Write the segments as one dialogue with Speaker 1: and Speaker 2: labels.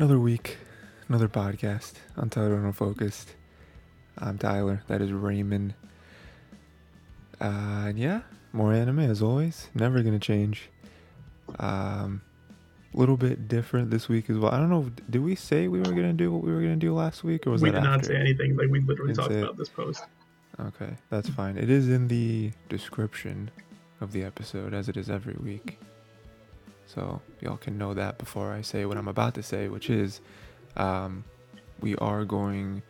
Speaker 1: Another week, another podcast, Untitled and Unfocused. I'm Tyler. That is Rayman. Uh, and yeah, more anime as always. Never gonna change. Um, little bit different this week as well. I don't know. Did we say we were gonna do what we were gonna do last week, or was that?
Speaker 2: we
Speaker 1: that
Speaker 2: did not say anything. Like we literally
Speaker 1: Didn't
Speaker 2: talked about this post.
Speaker 1: Okay, that's fine. It is in the description of the episode, as it is every week. So y'all can know that before I say what I'm about to say, which is, um, we are going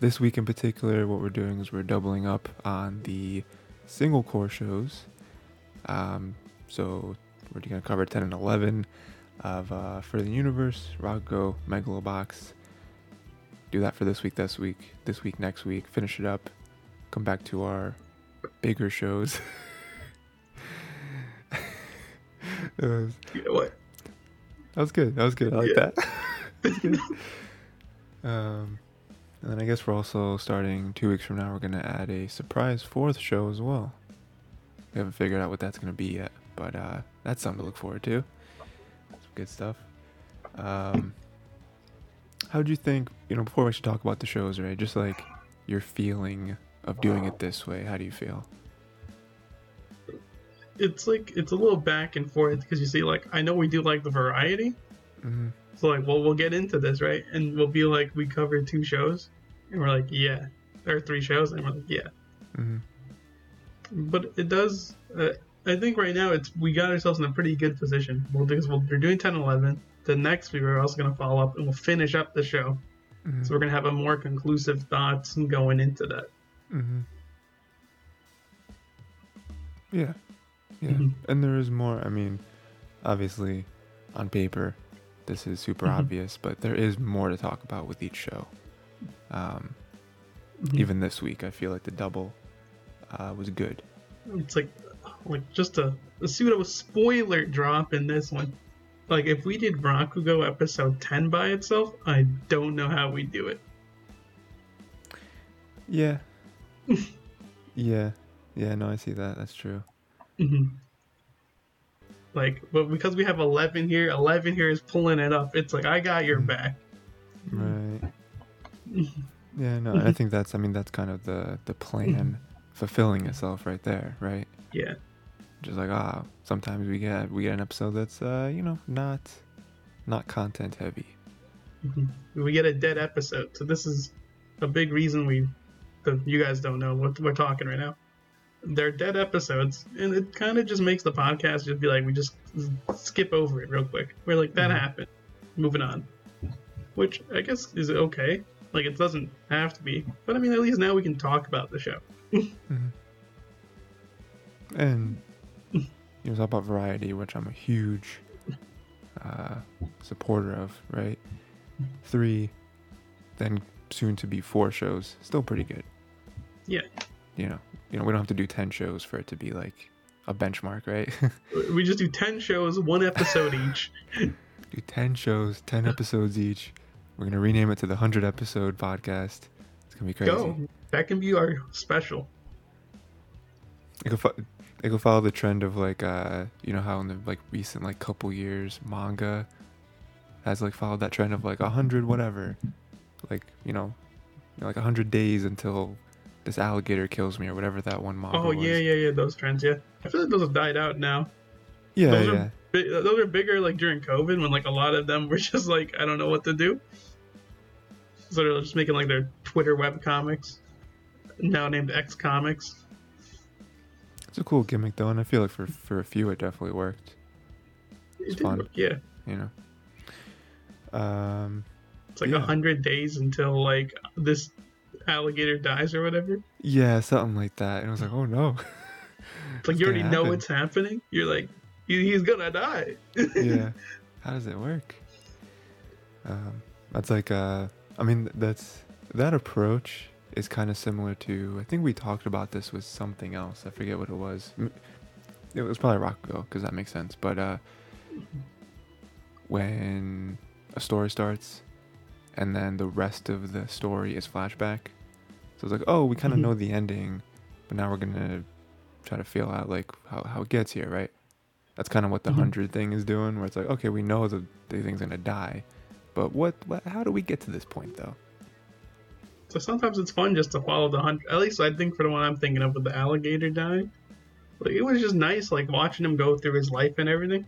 Speaker 1: this week in particular. What we're doing is we're doubling up on the single core shows. Um, so we're gonna cover 10 and 11 of uh, For the Universe, Rakugo, Megalobox. Do that for this week, this week, this week, next week. Finish it up. Come back to our bigger shows. was,
Speaker 2: You know what?
Speaker 1: that was good. That was good. I like
Speaker 2: Yeah.
Speaker 1: that. Um, and then I guess we're also starting two weeks from now. We're gonna add a surprise fourth show as well. We haven't figured out what that's gonna be yet, but uh, that's something to look forward to. Some good stuff. Um, how would you think? You know, before we should talk about the shows, right? Just like your feeling of doing it this way. How do you feel?
Speaker 2: It's like it's a little back and forth because you see, like I know we do like the variety,
Speaker 1: hmm
Speaker 2: so like well we'll get into this right, and we'll be like we covered two shows, and we're like yeah, or three shows, and we're like yeah,
Speaker 1: hmm
Speaker 2: but it does. Uh, I think right now it's we got ourselves in a pretty good position. We'll do we'll, we're doing 10 11. The next week we're also gonna follow up and we'll finish up the show.
Speaker 1: hmm
Speaker 2: So we're gonna have a more conclusive thoughts going into that.
Speaker 1: hmm Yeah. Yeah.
Speaker 2: Mhm.
Speaker 1: And there is more. I mean, obviously, on paper, this is super
Speaker 2: Mhm.
Speaker 1: obvious, but there is more to talk about with each show. Um,
Speaker 2: Mhm.
Speaker 1: Even this week, I feel like the double uh, was good.
Speaker 2: It's like like just a, a pseudo spoiler drop in this one. Like if we did Rakugo episode 10 by itself, I don't know how we do it.
Speaker 1: Yeah. yeah. Yeah, no, I see that. That's true.
Speaker 2: Mhm. Like, but because we have 11 here, 11 here is pulling it up. It's like I got your
Speaker 1: Mhm.
Speaker 2: back.
Speaker 1: Right. Yeah, no, I think that's, I mean, that's kind of the, the plan fulfilling itself right there, right?
Speaker 2: Yeah.
Speaker 1: just like ah sometimes we get we get an episode that's uh you know not not content heavy
Speaker 2: Mhm. We get a dead episode, so this is a big reason we. The, you guys don't know what we're talking right now. They're dead episodes, and it kind of just makes the podcast just be like we just skip over it real quick. We're like that
Speaker 1: Mhm.
Speaker 2: happened, moving on, which I guess is okay. Like it doesn't have to be, but I mean at least now we can talk about the show.
Speaker 1: and you know talk about variety which i'm a huge uh supporter of right three then soon to be four shows still pretty good
Speaker 2: Yeah.
Speaker 1: you know you know we don't have to do 10 shows for it to be like a benchmark right
Speaker 2: We just do ten shows, one episode each.
Speaker 1: do 10 shows 10 episodes each we're gonna rename it to the 100 episode podcast it's gonna be crazy
Speaker 2: Go. That can be our special.
Speaker 1: It could, fo- it could follow the trend of like uh you know how in the like recent like couple years manga has like followed that trend of like a hundred whatever like you know like a hundred days until this alligator kills me or whatever that one manga
Speaker 2: Oh
Speaker 1: was.
Speaker 2: yeah, yeah, yeah. Those trends, yeah. I feel like those have died out now.
Speaker 1: yeah
Speaker 2: those
Speaker 1: yeah
Speaker 2: are Bi- those are bigger like during COVID when like a lot of them were just like I don't know what to do. So they're just making like their Twitter web comics, now named X Comics.
Speaker 1: it's a cool gimmick though and I feel like for for a few it definitely worked
Speaker 2: It
Speaker 1: It's
Speaker 2: did
Speaker 1: fun.
Speaker 2: work, Yeah,
Speaker 1: you know um
Speaker 2: it's like a
Speaker 1: Yeah.
Speaker 2: hundred days until like this alligator dies or whatever.
Speaker 1: yeah something like that and I was like oh no
Speaker 2: It's like you already know
Speaker 1: happen.
Speaker 2: it's happening. You're like he, he's gonna die.
Speaker 1: yeah how does it work um that's like uh i mean that's that approach is kind of similar to i think we talked about this with something else i forget what it was it was probably Rakugo because that makes sense but uh when a story starts and then the rest of the story is flashback so it's like oh we kind of
Speaker 2: Mhm.
Speaker 1: know the ending but now we're gonna try to feel out like how, how it gets here right that's kind of what the
Speaker 2: Mhm.
Speaker 1: 100 thing is doing where it's like okay we know the, the thing's gonna die But what, what? How do we get to this point, though?
Speaker 2: So sometimes it's fun just to follow the hunt. At least I think for the one I'm thinking of with the alligator dying, like it was just nice, like watching him go through his life and everything.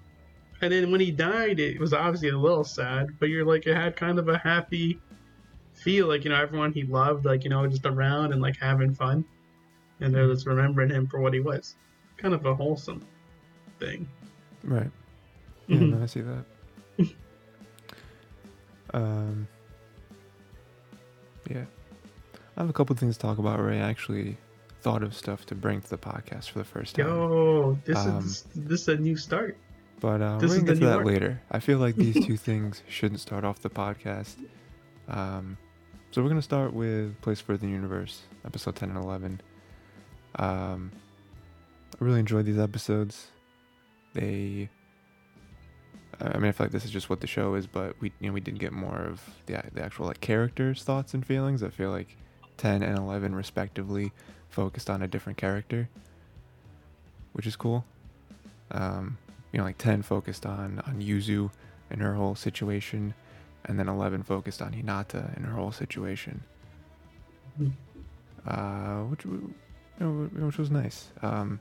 Speaker 2: And then when he died, it was obviously a little sad, but you're like it had kind of a happy feel, like you know everyone he loved, like you know just around and like having fun, and they're just remembering him for what he was. Kind of a wholesome thing.
Speaker 1: Right. Yeah,
Speaker 2: Mhm.
Speaker 1: no, I see that. um, yeah. I have a couple things to talk about where I actually thought of stuff to bring to the podcast for the first time.
Speaker 2: Yo, this
Speaker 1: Um,
Speaker 2: is this is a new start.
Speaker 1: But uh, we're gonna get to that
Speaker 2: arc.
Speaker 1: later. I feel like these two things shouldn't start off the podcast. Um, so we're gonna start with Place for the Universe, episode ten and eleven. Um, I really enjoyed these episodes. They, I mean, I feel like this is just what the show is, but we, you know, we did get more of the the actual like characters' thoughts and feelings. I feel like ten and eleven, respectively, focused on a different character, which is cool. Um, you know, like 10 focused on, on Yuzu and her whole situation, and then 11 focused on Hinata and her whole situation.
Speaker 2: Mhm.
Speaker 1: Uh, which, you know, which was nice. Um,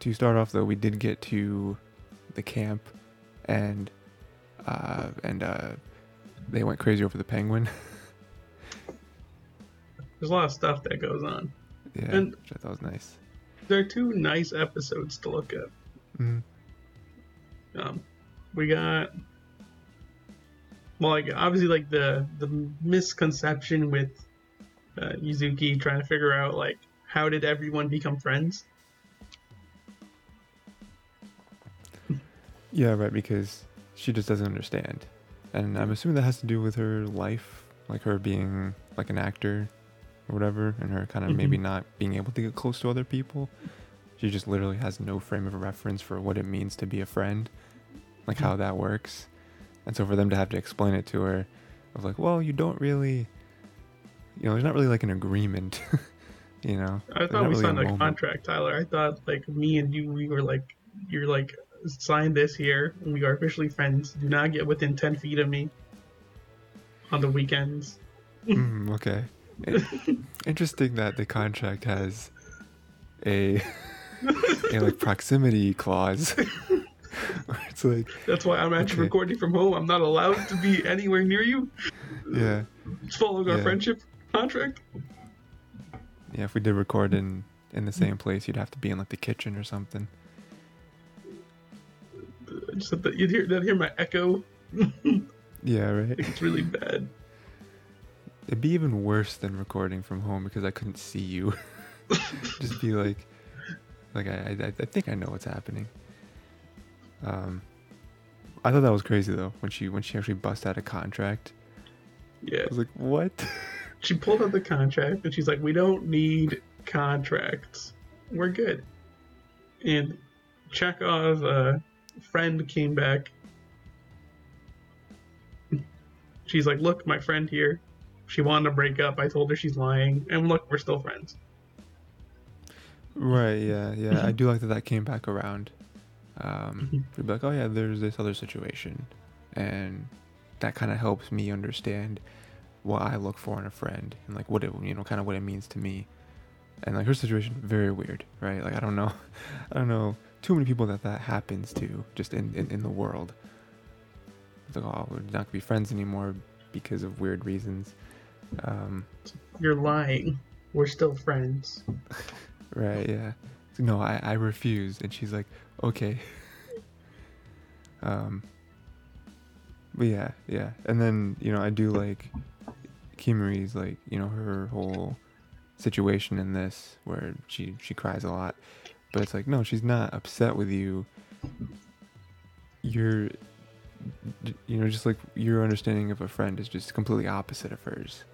Speaker 1: to start off, though, we did get to the camp, and uh, and uh, they went crazy over the penguin.
Speaker 2: There's a lot of stuff that goes on.
Speaker 1: yeah,
Speaker 2: And-
Speaker 1: which I thought was nice.
Speaker 2: There are two nice episodes to look at.
Speaker 1: Mhm.
Speaker 2: Um, we got well, like obviously, like the the misconception with uh, Yuzuki trying to figure out like how did everyone become friends.
Speaker 1: Yeah, right, because she just doesn't understand. And I'm assuming that has to do with her life, like her being like an actor or whatever, and her kind of maybe not being able to get close to other people. She just literally has no frame of reference for what it means to be a friend, like how that works. And so for them to have to explain it to her, of like, well, you don't really, you know, there's not really like an agreement, you know.
Speaker 2: I thought we
Speaker 1: really
Speaker 2: signed a,
Speaker 1: moment.
Speaker 2: contract, Tyler. I thought like me and you, we were like, you're like sign this here, and we are officially friends. Do not get within ten feet of me on the weekends.
Speaker 1: Mm, okay. In- Interesting that the contract has a a like proximity clause. It's like,
Speaker 2: That's why I'm actually
Speaker 1: Okay.
Speaker 2: recording from home. I'm not allowed to be anywhere near you.
Speaker 1: yeah,
Speaker 2: It's following our
Speaker 1: Yeah.
Speaker 2: friendship contract.
Speaker 1: yeah. If we did record in in the same mm. place, you'd have to be in like the kitchen or something.
Speaker 2: Just that you'd hear, you'd hear my echo.
Speaker 1: Yeah, right.
Speaker 2: It's really bad.
Speaker 1: It'd be even worse than recording from home because I couldn't see you. Just be like, like I, I, I think I know what's happening. Um, I thought that was crazy though when she when she actually bust out a contract.
Speaker 2: Yeah.
Speaker 1: I was like, what?
Speaker 2: She pulled out the contract and she's like, "We don't need contracts. We're good." And Chekhov's uh, friend, came back. She's like, "Look, my friend here. She wanted to break up. I told her she's lying, and look, we're still friends."
Speaker 1: Right. Yeah. Yeah. I do like that that came back around. Um,
Speaker 2: Mhm.
Speaker 1: to be like, oh yeah, there's this other situation, and that kind of helps me understand what I look for in a friend and like what it you know kind of what it means to me. And like her situation, very weird, right? Like I don't know, I don't know too many people that that happens to just in in, in the world. It's like oh, we're not gonna be friends anymore because of weird reasons. Um,
Speaker 2: You're lying. We're still friends.
Speaker 1: Right, yeah. No, I, I refuse. And she's like, okay. um, but yeah, yeah. And then, you know, I do like Kimari's like, you know, her whole situation in this where she, she cries a lot. But it's like, no, she's not upset with you. You're, you know, just like your understanding of a friend is just completely opposite of hers.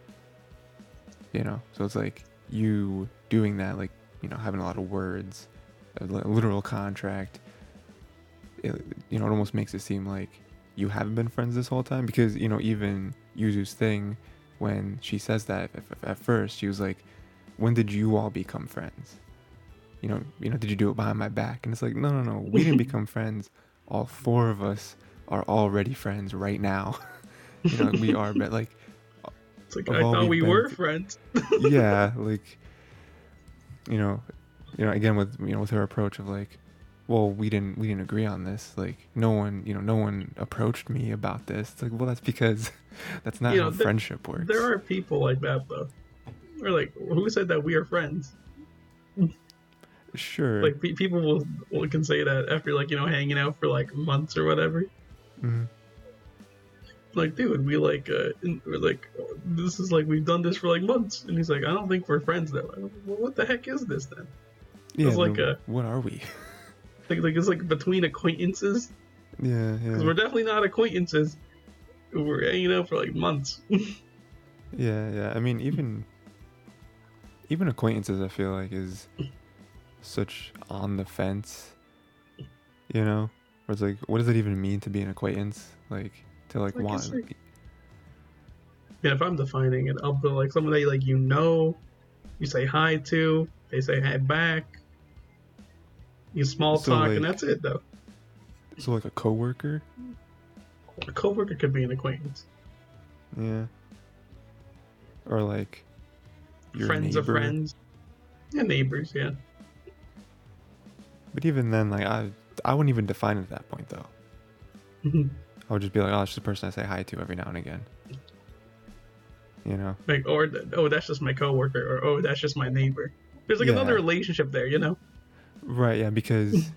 Speaker 1: You know, so it's like you doing that, like, you know, having a lot of words, a literal contract. It, you know, it almost makes it seem like you haven't been friends this whole time because you know even Yuzu's thing when she says that at, first she was like, "When did you all become friends?" You know, you know, did you do it behind my back? And it's like, no, no, no, we didn't become friends. All four of us are already friends right now. you know we are but like
Speaker 2: It's like I thought we were friends.
Speaker 1: yeah like you know you know again with you know with her approach of like well we didn't we didn't agree on this like no one you know no one approached me about this it's like well that's because that's not
Speaker 2: You
Speaker 1: how
Speaker 2: there-
Speaker 1: friendship works
Speaker 2: There are people like that though. Or like, who said that we are friends?
Speaker 1: sure
Speaker 2: Like pe- people will, will can say that after like you know hanging out for like months or whatever.
Speaker 1: Mhm.
Speaker 2: Like, dude, we like uh, in- we're like this is like we've done this for like months, and he's like, I don't think we're friends though. Like, well, what the heck is this then?
Speaker 1: yeah
Speaker 2: like
Speaker 1: then
Speaker 2: a-
Speaker 1: what are we
Speaker 2: Like, like it's like between acquaintances
Speaker 1: yeah
Speaker 2: because
Speaker 1: yeah
Speaker 2: we're definitely not acquaintances. We're hanging out for like months.
Speaker 1: Yeah, yeah. I mean, even even acquaintances, I feel like is such on the fence. You know, where it's like, what does it even mean to be an acquaintance? Like to like
Speaker 2: Like,
Speaker 1: want.
Speaker 2: like- Yeah, if I'm defining it, I'll put like someone that like you know, you say hi to, they say hi back. You small
Speaker 1: So,
Speaker 2: talk, and that's it though.
Speaker 1: so like a coworker.
Speaker 2: A coworker could be an acquaintance.
Speaker 1: Yeah. Or like your
Speaker 2: friends of friends. Yeah, neighbors. Yeah.
Speaker 1: But even then, like I, I wouldn't even define it at that point though. I would just be like, oh, it's just a person I say hi to every now and again. You know.
Speaker 2: like, or oh, that's just my coworker, or oh, that's just my neighbor. There's like
Speaker 1: Yeah.
Speaker 2: another relationship there, you know.
Speaker 1: Right, yeah, because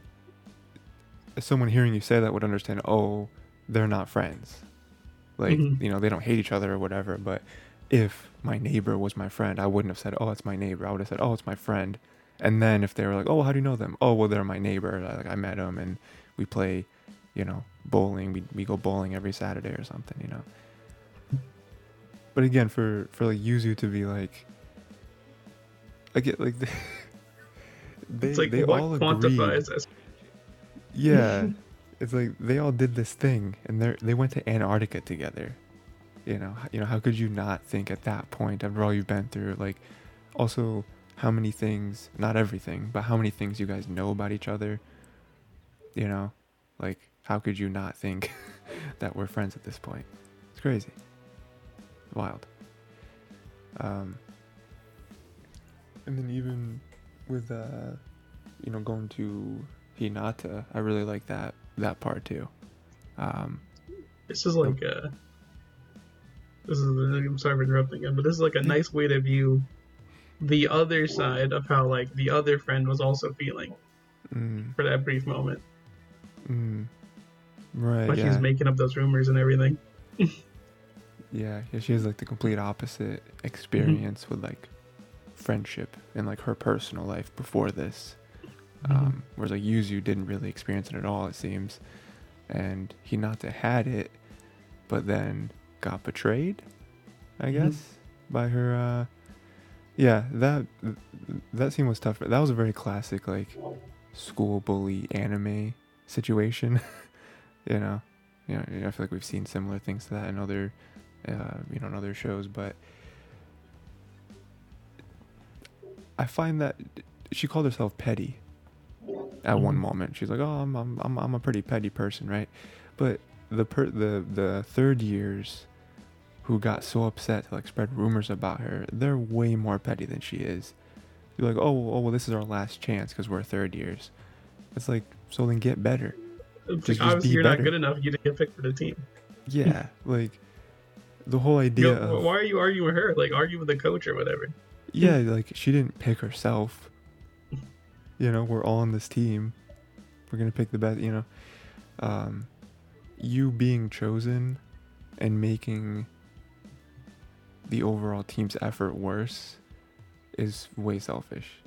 Speaker 1: someone hearing you say that would understand, oh, they're not friends. Like,
Speaker 2: Mhm.
Speaker 1: you know, they don't hate each other or whatever. But if my neighbor was my friend, I wouldn't have said, oh, it's my neighbor. I would have said, oh, it's my friend. And then if they were like, oh, how do you know them? Oh, well, they're my neighbor. Like, I met them and we play, you know, bowling. We, we go bowling every Saturday or something, you know. But again, for, for like Yuzu to be like, I get like, they,
Speaker 2: It's like
Speaker 1: they all agreed.
Speaker 2: quantifies as
Speaker 1: Yeah, it's like they all did this thing, and they they went to Antarctica together. You know, you know, how could you not think at that point after all you've been through? Like, also how many things, not everything, but how many things you guys know about each other. You know, like how could you not think that we're friends at this point? It's crazy, wild. Um, and then even with uh, you know, going to Hinata, I really like that that part too. Um,
Speaker 2: This is like a. This is. I'm sorry for interrupting again, but this is like a nice way to view the other side of how like the other friend was also feeling
Speaker 1: mm,
Speaker 2: for that brief moment.
Speaker 1: mm, right,
Speaker 2: Like
Speaker 1: yeah,
Speaker 2: he's making up those rumors and everything.
Speaker 1: yeah, yeah. She has like the complete opposite experience with like friendship and like her personal life before this. Um, whereas like Yuzu didn't really experience it at all, it seems, and Hinata had it, but then got betrayed, I
Speaker 2: Mhm.
Speaker 1: guess, by her. Uh, yeah, that that scene was tough. That was a very classic like school bully anime situation. you know, you know, I feel like we've seen similar things to that in other, uh, you know, in other shows, but. I find that she called herself petty at one
Speaker 2: Mhm.
Speaker 1: moment. She's like, "Oh, I'm I'm I'm, I'm a pretty petty person, right?" But the per the the third years who got so upset to like spread rumors about her, they're way more petty than she is. You're like, "Oh, oh, well, this is our last chance because we're third years." It's like, so then get better.
Speaker 2: It's
Speaker 1: Just-
Speaker 2: like,
Speaker 1: just
Speaker 2: obviously you're
Speaker 1: better.
Speaker 2: not good enough. You didn't get picked for the team.
Speaker 1: Yeah, like the whole
Speaker 2: You
Speaker 1: idea
Speaker 2: know,
Speaker 1: of
Speaker 2: why are you arguing with her? Like argue with the coach or whatever.
Speaker 1: yeah, like she didn't pick herself. You know, we're all on this team. We're gonna pick the best. You know, um, you being chosen and making the overall team's effort worse is way selfish.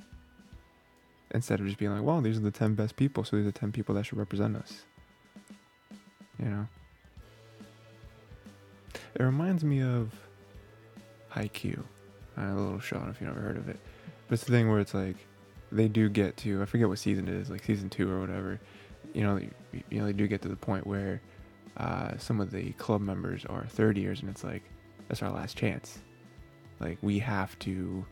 Speaker 1: Instead of just being like, "Well, these are the ten best people, so these are the ten people that should represent us." You know. It reminds me of Haikyuu, a little show. I if you've never heard of it, but it's the thing where it's like they do get to I forget what season it is, like season two or whatever. You know, you, you know they do get to the point where uh, some of the club members are third years, and it's like that's our last chance. Like we have to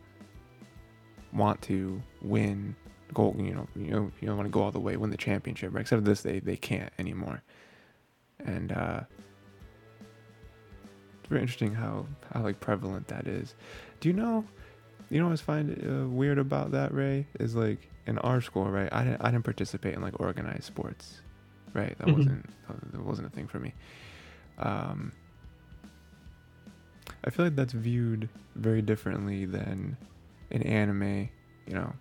Speaker 1: want to win, go. You know, you know, you don't want to go all the way, win the championship. Right? Except for this, they they can't anymore, and uh, it's very interesting how how like prevalent that is. Do you know? You know what I find uh, weird about that, Ray, is like in our school, right? I didn't I didn't participate in like organized sports, right? That
Speaker 2: Mhm.
Speaker 1: wasn't that wasn't a thing for me. Um, I feel like that's viewed very differently than in anime. You know,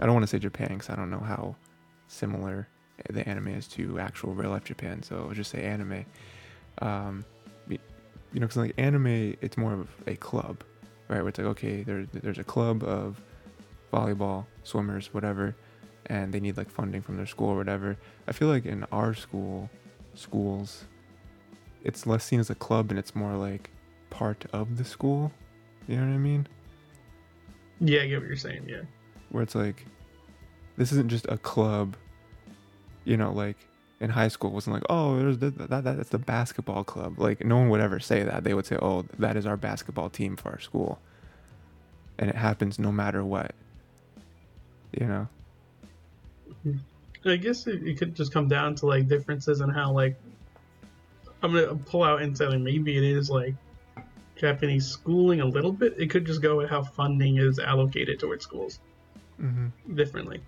Speaker 1: I don't want to say Japan because I don't know how similar the anime is to actual real life Japan. So I'll just say anime. Um, you know, because like anime, it's more of a club, right? Where it's like, okay, there's there's a club of volleyball, swimmers, whatever, and they need like funding from their school or whatever. I feel like in our school, schools, it's less seen as a club and it's more like part of the school. You know what I mean?
Speaker 2: Yeah, I get what you're saying. Yeah.
Speaker 1: where it's like this isn't just a club you know like in high school it wasn't like oh there's the, that, that that's the basketball club like no one would ever say that they would say oh that is our basketball team for our school and it happens no matter what you know
Speaker 2: I guess it, it could just come down to like differences in how like I'm gonna pull out and say like, maybe it is like Japanese schooling a little bit. It could just go with how funding is allocated towards schools
Speaker 1: mm-hmm.
Speaker 2: differently.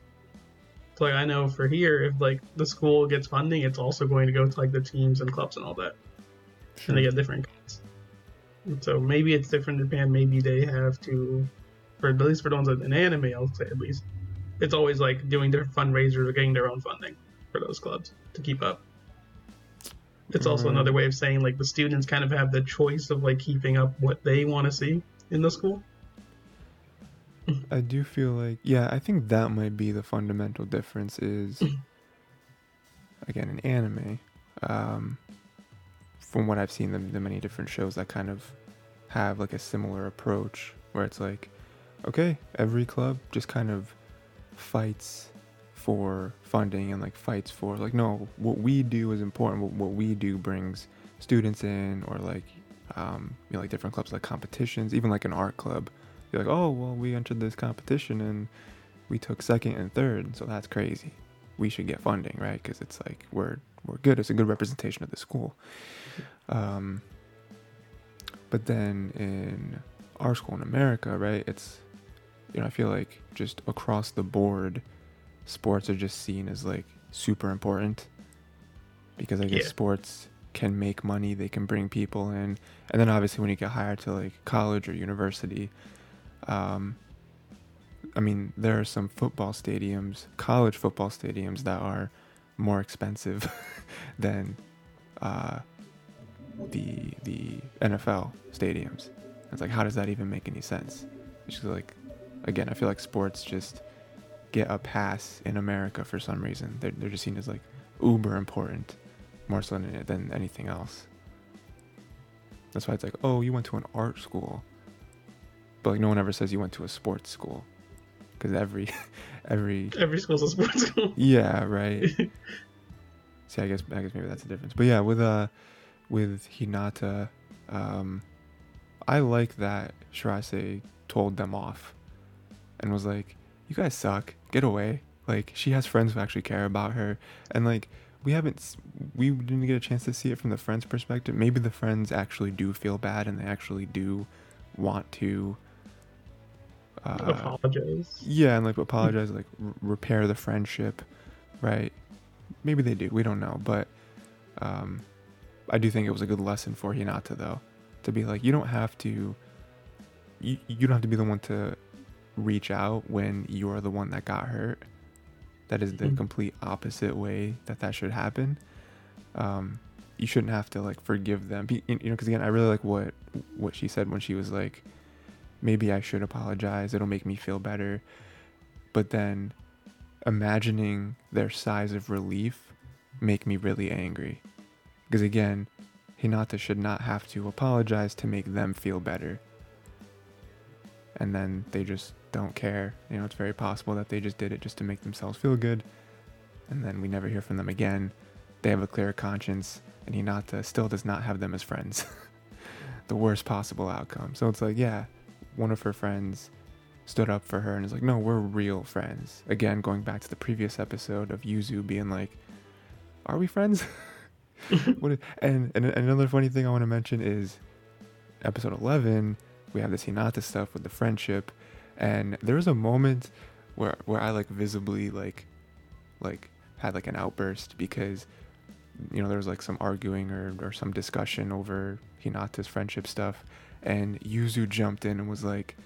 Speaker 2: So like I know for here, if like the school gets funding, it's also going to go to like the teams and clubs and all that, and they get different cuts. And so maybe it's different in Japan. Maybe they have to, for at least for the ones in anime, I'll say at least, it's always like doing different fundraisers or getting their own funding for those clubs to keep up. It's also
Speaker 1: Mm.
Speaker 2: another way of saying like the students kind of have the choice of like keeping up what they want to see in the school.
Speaker 1: I do feel like yeah, I think that might be the fundamental difference is again in anime, um, from what I've seen the, the many different shows that kind of have like a similar approach where it's like, okay, every club just kind of fights for funding and like fights for like no, what we do is important. What, what we do brings students in or like um, you know like different clubs like competitions, even like an art club you're like, oh, well, we entered this competition and we took second and third, so that's crazy. We should get funding, right? Because it's like we're we're good. It's a good representation of the school. Um, but then in our school in America, right? It's you know I feel like just across the board, sports are just seen as like super important because I guess
Speaker 2: Yeah.
Speaker 1: sports can make money. They can bring people in, and then obviously when you get hired to like college or university, um, I mean, there are some football stadiums, college football stadiums, that are more expensive than uh, the the NFL stadiums. It's like, how does that even make any sense? It's just like, again, I feel like sports just get a pass in America for some reason. They're they're just seen as like uber important, more so than, than anything else. That's why it's like, oh, you went to an art school but like no one ever says you went to a sports school. Because every every
Speaker 2: Every school's a sports school.
Speaker 1: yeah right. See i guess i guess maybe that's the difference. But yeah with uh with hinata um i like that shirase told them off and was like you guys suck. Get away. Like she has friends who actually care about her. And like we haven't we didn't get a chance to see it from the friends perspective. Maybe the friends actually do feel bad and they actually do want to uh,
Speaker 2: Apologize.
Speaker 1: yeah, and like apologize, like r- repair the friendship, right? Maybe they do. We don't know, but um, I do think it was a good lesson for Hinata though, to be like, you don't have to, you, you don't have to be the one to reach out when you are the one that got hurt. That is the
Speaker 2: Mhm.
Speaker 1: complete opposite way that that should happen. Um, you shouldn't have to like forgive them, Be- you know, because again, I really like what what she said when she was like, maybe I should apologize. It'll make me feel better. But then imagining their sighs of relief make me really angry. Because again, Hinata should not have to apologize to make them feel better. And then they just don't care. You know, it's very possible that they just did it just to make themselves feel good. And then we never hear from them again. They have a clear conscience, and Hinata still does not have them as friends. the worst possible outcome. So it's like, yeah, one of her friends stood up for her and is like, no, we're real friends. Again, going back to the previous episode of Yuzu being like, are we friends? what is, and, and another funny thing I want to mention is episode 11, we have this Hinata stuff with the friendship, and there was a moment where where I like visibly like like had like an outburst because you know there was like some arguing or or some discussion over Hinata's friendship stuff, and Yuzu jumped in and was like,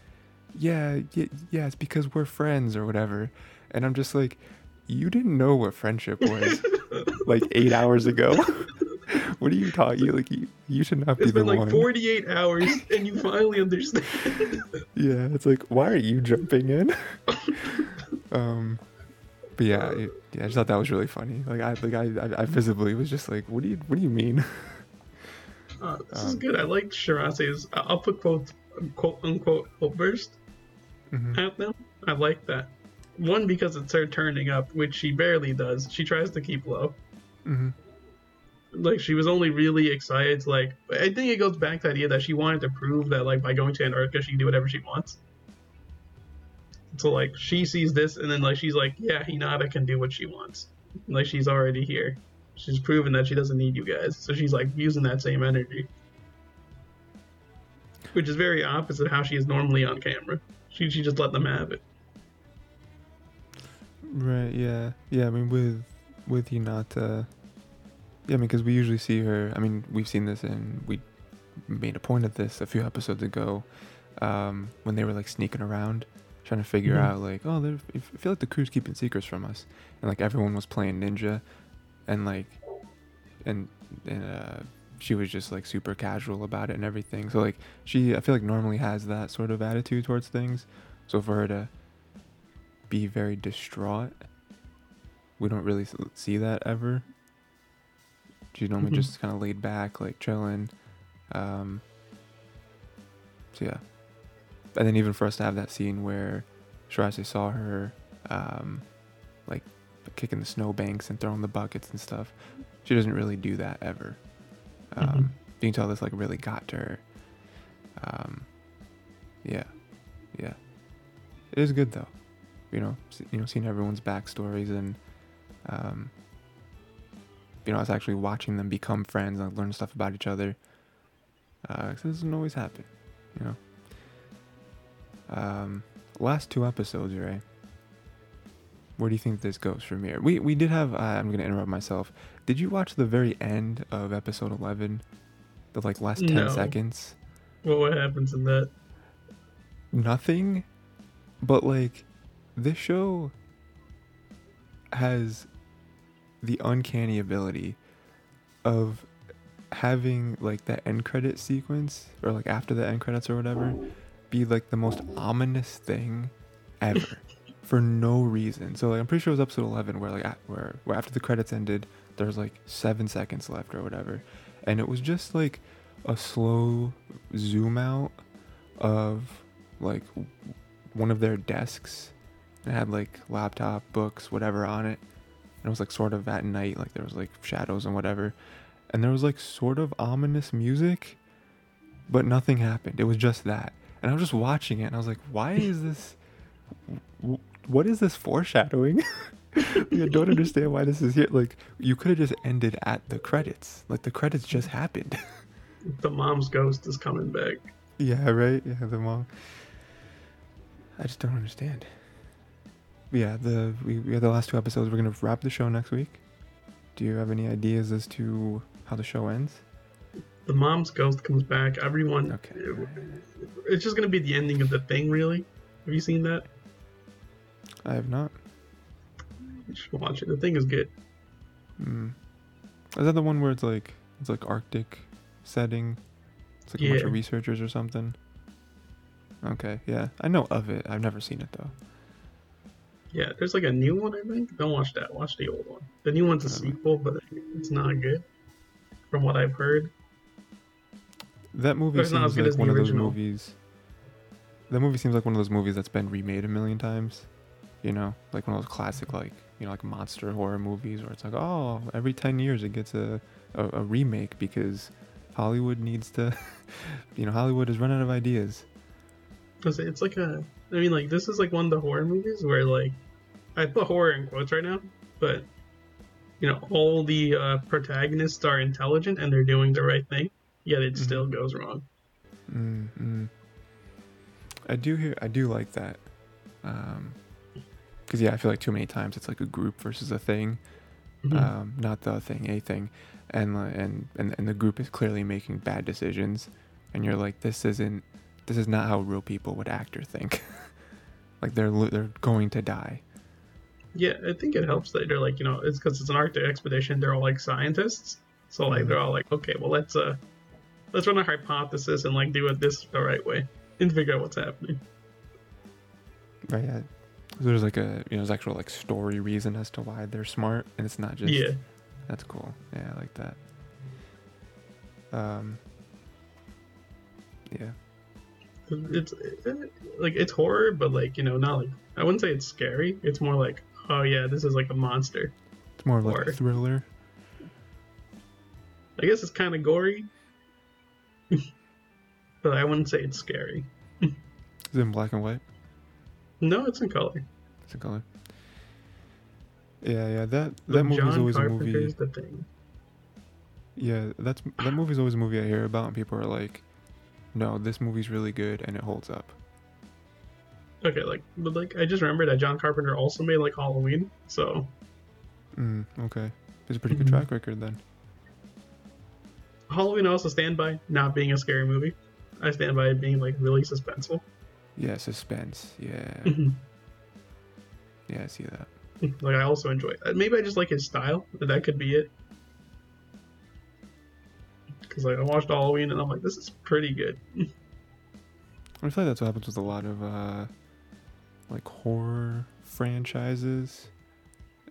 Speaker 1: "Yeah, yeah, yeah, it's because we're friends or whatever," and I'm just like, "You didn't know what friendship was like eight hours ago." what are you talking? Like you, you should not
Speaker 2: It's
Speaker 1: be the
Speaker 2: been like 48 hours, and you finally understand.
Speaker 1: Yeah, it's like, why are you jumping in? um, but yeah, it, yeah, I just thought that was really funny. Like I, like I, I, I visibly was just like, what do you, what do you mean?
Speaker 2: Uh, this is
Speaker 1: Um,
Speaker 2: good. I like Shirase's. I- I'll put quote, quote unquote outburst
Speaker 1: Mhm.
Speaker 2: at them. I like that. One because it's her turning up, which she barely does. She tries to keep low.
Speaker 1: Mhm.
Speaker 2: Like she was only really excited. To, like I think it goes back to the idea that she wanted to prove that like by going to Antarctica she can do whatever she wants. So like she sees this and then like she's like, yeah, Hinata can do what she wants. Like she's already here. She's proven that she doesn't need you guys. So she's like using that same energy. Which is very opposite how she is normally on camera. She she just let them have it.
Speaker 1: Right. Yeah. Yeah. I mean, with with Hinata. Yeah. I mean, because we usually see her. I mean, we've seen this, and we made a point of this a few episodes ago, um, when they were like sneaking around, trying to figure
Speaker 2: Mhm.
Speaker 1: out like, oh, I feel like the crew's keeping secrets from us, and like everyone was playing ninja, and like, and and uh, she was just like super casual about it and everything. So like she, I feel like normally has that sort of attitude towards things. So for her to be very distraught. We don't really see that ever. She's normally
Speaker 2: Mhm.
Speaker 1: just kind of laid back, like chilling. Um, so yeah, and then even for us to have that scene where Shirase saw her, um, like kicking the snowbanks and throwing the buckets and stuff, she doesn't really do that ever. Um,
Speaker 2: Mhm.
Speaker 1: You can tell this like really got to her. Um, yeah, yeah. It is good though you know, you know, seeing everyone's backstories and, um, you know, I was actually watching them become friends and learn stuff about each other. Uh, this doesn't always happen, you know. Um, last two episodes, right? Where do you think this goes from here? We we did have. Uh, I'm gonna interrupt myself. Did you watch the very end of episode 11? The like last 10
Speaker 2: No.
Speaker 1: seconds.
Speaker 2: Well, what happens in that?
Speaker 1: nothing but like this show has the uncanny ability of having like that end credit sequence or like after the end credits or whatever be like the most ominous thing ever for no reason. So like i'm pretty sure it was episode 11 where like where, where after the credits ended there's like seven seconds left or whatever. And it was just like a slow zoom out of like one of their desks. It had like laptop books whatever on it. And it was like sort of at night like there was like shadows and whatever. And there was like sort of ominous music but nothing happened. It was just that. And i was just watching it and i was like why is this what is this foreshadowing i don't understand why this is here like you could have just ended at the credits like the credits just happened
Speaker 2: The mom's ghost is coming back.
Speaker 1: Yeah, right. Yeah, the mom. I just don't understand. Yeah, the we, we have the last two episodes. We're gonna wrap the show next week. Do you have any ideas as to how the show ends?
Speaker 2: The mom's ghost comes back. Everyone.
Speaker 1: Okay.
Speaker 2: It's just gonna be the ending of the thing, really. Have you seen that?
Speaker 1: I have not.
Speaker 2: You should watch it. The thing is good.
Speaker 1: Mm. Is that the one where it's like it's like Arctic setting? It's like a bunch of researchers or something. Okay, yeah, I know of it. I've never seen it though.
Speaker 2: Yeah, there's like a new one. I think. Don't watch that. Watch the old one. The new one's a
Speaker 1: Whatever.
Speaker 2: sequel, but it's not good, from what I've heard.
Speaker 1: That movie seems
Speaker 2: not as good
Speaker 1: like one of those movies. That movie seems like one of those movies that's been remade a million times. You know, like one of those classic, like you know, like monster horror movies where it's like, oh, every ten years it gets a a, a remake because Hollywood needs to, you know, Hollywood is running out of ideas.
Speaker 2: Cause it's like a. I mean, like this is like one of the horror movies where like, I put horror in quotes right now, but you know, all the uh, protagonists are intelligent and they're doing the right thing, yet it
Speaker 1: Mhm.
Speaker 2: still goes wrong.
Speaker 1: Mm, mm. I do hear. I do like that. Um, because yeah, I feel like too many times it's like a group versus a thing,
Speaker 2: Mhm.
Speaker 1: um, not the thing, a thing, and and and and the group is clearly making bad decisions, and you're like, this isn't, this is not how real people would act or think. like they're they're going to die.
Speaker 2: Yeah, I think it helps that they're like, you know, it's because it's an Arctic expedition. They're all like scientists, so like
Speaker 1: Mhm.
Speaker 2: they're all like, okay, well let's uh, let's run a hypothesis and like do it this the right way and figure out what's happening.
Speaker 1: Right. Yeah. There's like a you know there's actual like story reason as to why they're smart, and it's not just
Speaker 2: yeah,
Speaker 1: That's cool. Yeah, I like that. Um. Yeah.
Speaker 2: it's it, like it's horror, but like you know, not like I wouldn't say it's scary. It's more like, oh yeah, this is like a monster.
Speaker 1: It's more of like a thriller.
Speaker 2: I guess it's kind of gory, but I wouldn't say it's scary.
Speaker 1: Is it in black and white?
Speaker 2: No, it's in color.
Speaker 1: It's in color. Yeah, yeah. That that movie's
Speaker 2: John
Speaker 1: always a movie.
Speaker 2: Carpenter's The Thing.
Speaker 1: Yeah, that's that movie's always a movie I hear about, and people are like, "No, this movie's really good and it holds up."
Speaker 2: Okay, like, but like, I just remembered that John Carpenter also made like Halloween, so
Speaker 1: Mm, okay. It's a pretty
Speaker 2: Mhm.
Speaker 1: good track record then.
Speaker 2: Halloween I also stand by not being a scary movie. I stand by it being like really suspenseful.
Speaker 1: Yeah, suspense. Yeah,
Speaker 2: Mhm.
Speaker 1: yeah, I see that.
Speaker 2: like I also enjoy it. Maybe I just like his style. That could be it. Because like I watched Halloween and I'm like, this is pretty good.
Speaker 1: I feel like that's what happens with a lot of uh, like horror franchises.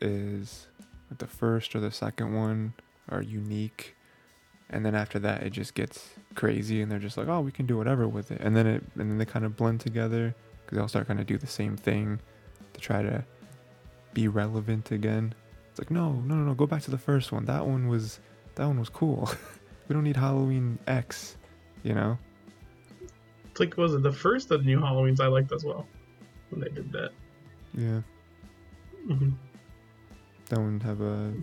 Speaker 1: Is like the first or the second one are unique, and then after that it just gets crazy, and they're just like, oh, we can do whatever with it, and then it and then they kind of blend together because they all start kind of do the same thing to try to be relevant again. It's like no, no, no, no, go back to the first one. That one was that one was cool. we don't need Halloween X, you know.
Speaker 2: It's like was it the first of the new Halloweens I liked as well when they did that.
Speaker 1: Yeah.
Speaker 2: hmm
Speaker 1: That one have a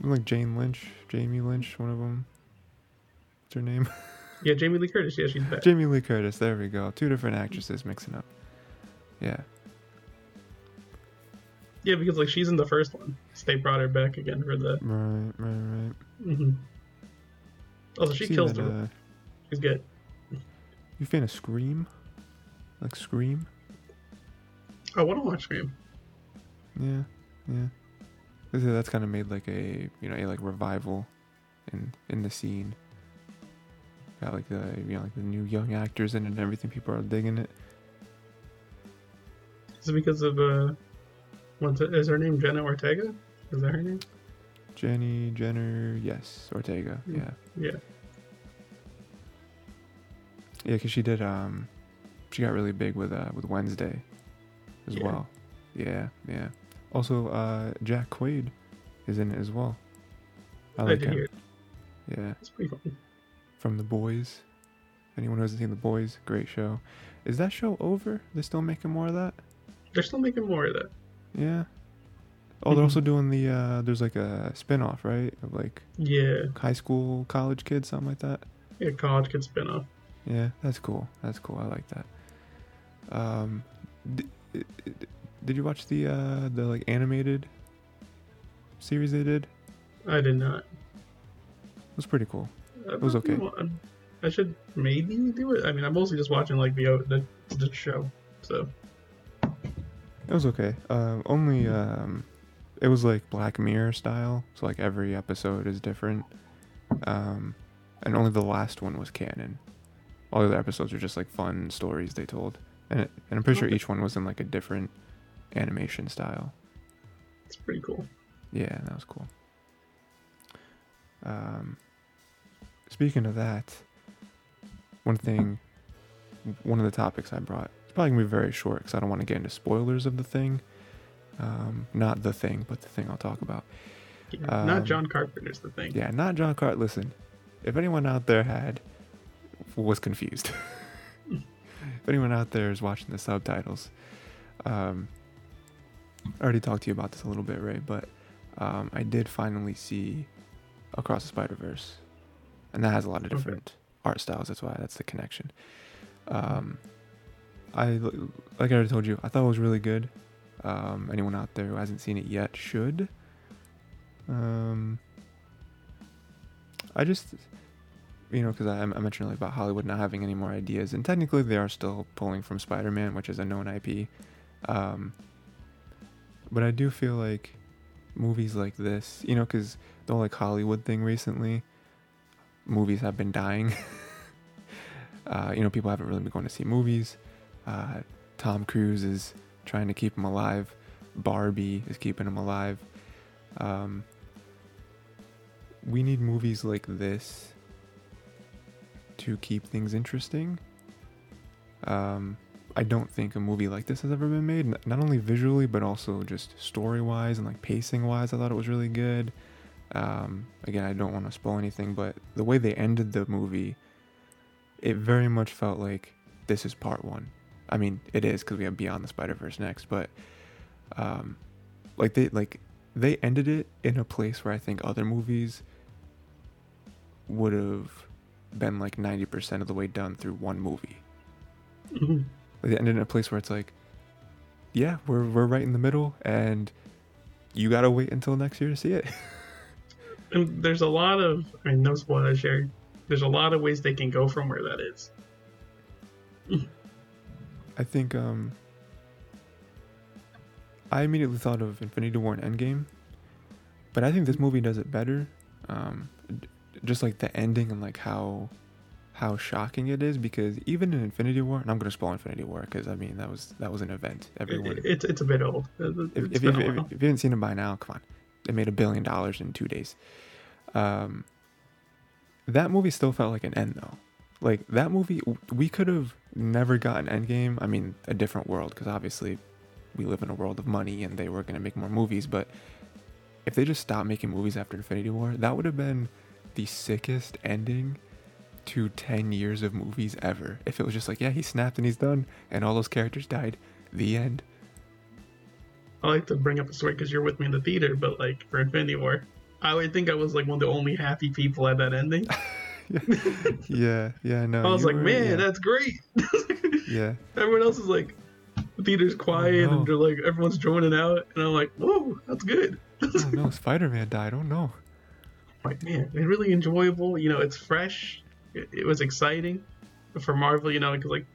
Speaker 1: like Jane Lynch, Jamie Lynch, one of them. What's her name?
Speaker 2: Yeah, Jamie Lee Curtis. Yeah, she's back.
Speaker 1: Jamie Lee Curtis. There we go. Two different actresses mixing up. Yeah.
Speaker 2: Yeah, because like she's in the first one. So they brought her back again for the.
Speaker 1: Right. Right. Right.
Speaker 2: Mm-hmm. Also, she
Speaker 1: See
Speaker 2: kills
Speaker 1: that,
Speaker 2: the.
Speaker 1: uh,
Speaker 2: She's good.
Speaker 1: you fan of Scream? Like Scream?
Speaker 2: I want to watch Scream.
Speaker 1: Yeah. Yeah. Is- That's kind of made like a you know a like revival in in the scene. Got like the you know like the new young actors in it and everything. People are digging it.
Speaker 2: Is it because of uh, what's it, is her name Jenna Ortega? Is that her name?
Speaker 1: Jenny Jenner, yes, Ortega,
Speaker 2: Mm.
Speaker 1: yeah,
Speaker 2: Yeah.
Speaker 1: yeah, because she did. Um, she got really big with uh with Wednesday, as
Speaker 2: Yeah.
Speaker 1: well. Yeah, yeah. Also, uh, Jack Quaid is in it as well. I
Speaker 2: I,
Speaker 1: like
Speaker 2: did
Speaker 1: him.
Speaker 2: it.
Speaker 1: Yeah,
Speaker 2: It's pretty fun.
Speaker 1: from The Boys. Anyone who hasn't seen The Boys, great show. Is that show over? They're still making more of that?
Speaker 2: They're still making more of that.
Speaker 1: Yeah. Oh, they're
Speaker 2: Mhm.
Speaker 1: also doing the. uh There's like a spin-off, right? Of like
Speaker 2: Yeah.
Speaker 1: high school, college kids, something like that.
Speaker 2: Yeah, college kid spinoff.
Speaker 1: Yeah, that's cool. That's cool. I like that. Um, did, did you watch the uh the like animated series they did?
Speaker 2: I did not.
Speaker 1: It was pretty cool.
Speaker 2: It
Speaker 1: was okay.
Speaker 2: I should maybe do it. I mean, I'm mostly just watching like the the, the show. So
Speaker 1: It was okay. Um, only um, it was like Black Mirror style, so like every episode is different. Um, and only the last one was canon. All the other episodes are just like fun stories they told, and it, and I'm pretty sure each one was in like a different animation style.
Speaker 2: it's pretty cool.
Speaker 1: Yeah, that was cool. Um, speaking of that, one thing, one of the topics I brought, it's probably gonna be very short because I don't want to get into spoilers of the thing. Um, not the thing, but the thing I'll talk about.
Speaker 2: Yeah, not
Speaker 1: Um,
Speaker 2: John Carpenter's the thing.
Speaker 1: Yeah, not John Cart. Listen, if anyone out there had was confused, if anyone out there is watching the subtitles, um, I already talked to you about this a little bit, Ray, but um, I did finally see Across the Spider Verse, and that has a lot of
Speaker 2: Okay.
Speaker 1: different art styles. That's why that's the connection. Um, I like I already told you, I thought it was really good. Um, anyone out there who hasn't seen it yet should. Um, I just, you know, because I, I mentioned earlier about Hollywood not having any more ideas, and technically they are still pulling from Spider-Man, which is a known IP. Um, but I do feel like movies like this, you know, because the whole like Hollywood thing recently, movies have been dying. uh, you know, people haven't really been going to see movies. Uh, Tom Cruise is trying to keep him alive. Barbie is keeping him alive. Um, we need movies like this to keep things interesting. Um, I don't think a movie like this has ever been made, not only visually, but also just story wise and like pacing wise. I thought it was really good. Um, again, I don't want to spoil anything, but the way they ended the movie, it very much felt like this is part one. I mean, it is because we have Beyond the Spider Verse next, but um, like they like they ended it in a place where I think other movies would have been like ninety percent of the way done through one movie. Mm-hmm. They ended in a place where it's like, yeah, we're we're right in the middle, and you gotta wait until next year to see it.
Speaker 2: and there's a lot of I mean, no spoilers here. There's a lot of ways they can go from where that is.
Speaker 1: I think um, I immediately thought of Infinity War and Endgame, but I think this movie does it better. Um, just like the ending and like how how shocking it is because even in Infinity War, and I'm gonna spoil Infinity War because I mean that was that was an event.
Speaker 2: Everyone, it, it's it's a bit old.
Speaker 1: If, if, if, if, you haven't seen it by now, come on, it made a billion dollars in two days. Um, that movie still felt like an end though. Like that movie, we could have never gotten Endgame. I mean, a different world because obviously we live in a world of money and they were going to make more movies. But if they just stopped making movies after Infinity War, that would have been the sickest ending to 10 years of movies ever. If it was just like, yeah, he snapped and he's done, and all those characters died, the end.
Speaker 2: I like to bring up a story because you're with me in the theater, but like for Infinity War, I would think I was like one of the only happy people at that ending.
Speaker 1: yeah, yeah, no.
Speaker 2: I was like, were, man, yeah. that's great.
Speaker 1: yeah.
Speaker 2: Everyone else is like, the theater's quiet oh, no. and they're like, everyone's droning out, and I'm like, whoa, that's good.
Speaker 1: oh no, Spider Man died. Oh no.
Speaker 2: Like man, it's really enjoyable. You know, it's fresh. It, it was exciting for Marvel. You know, because like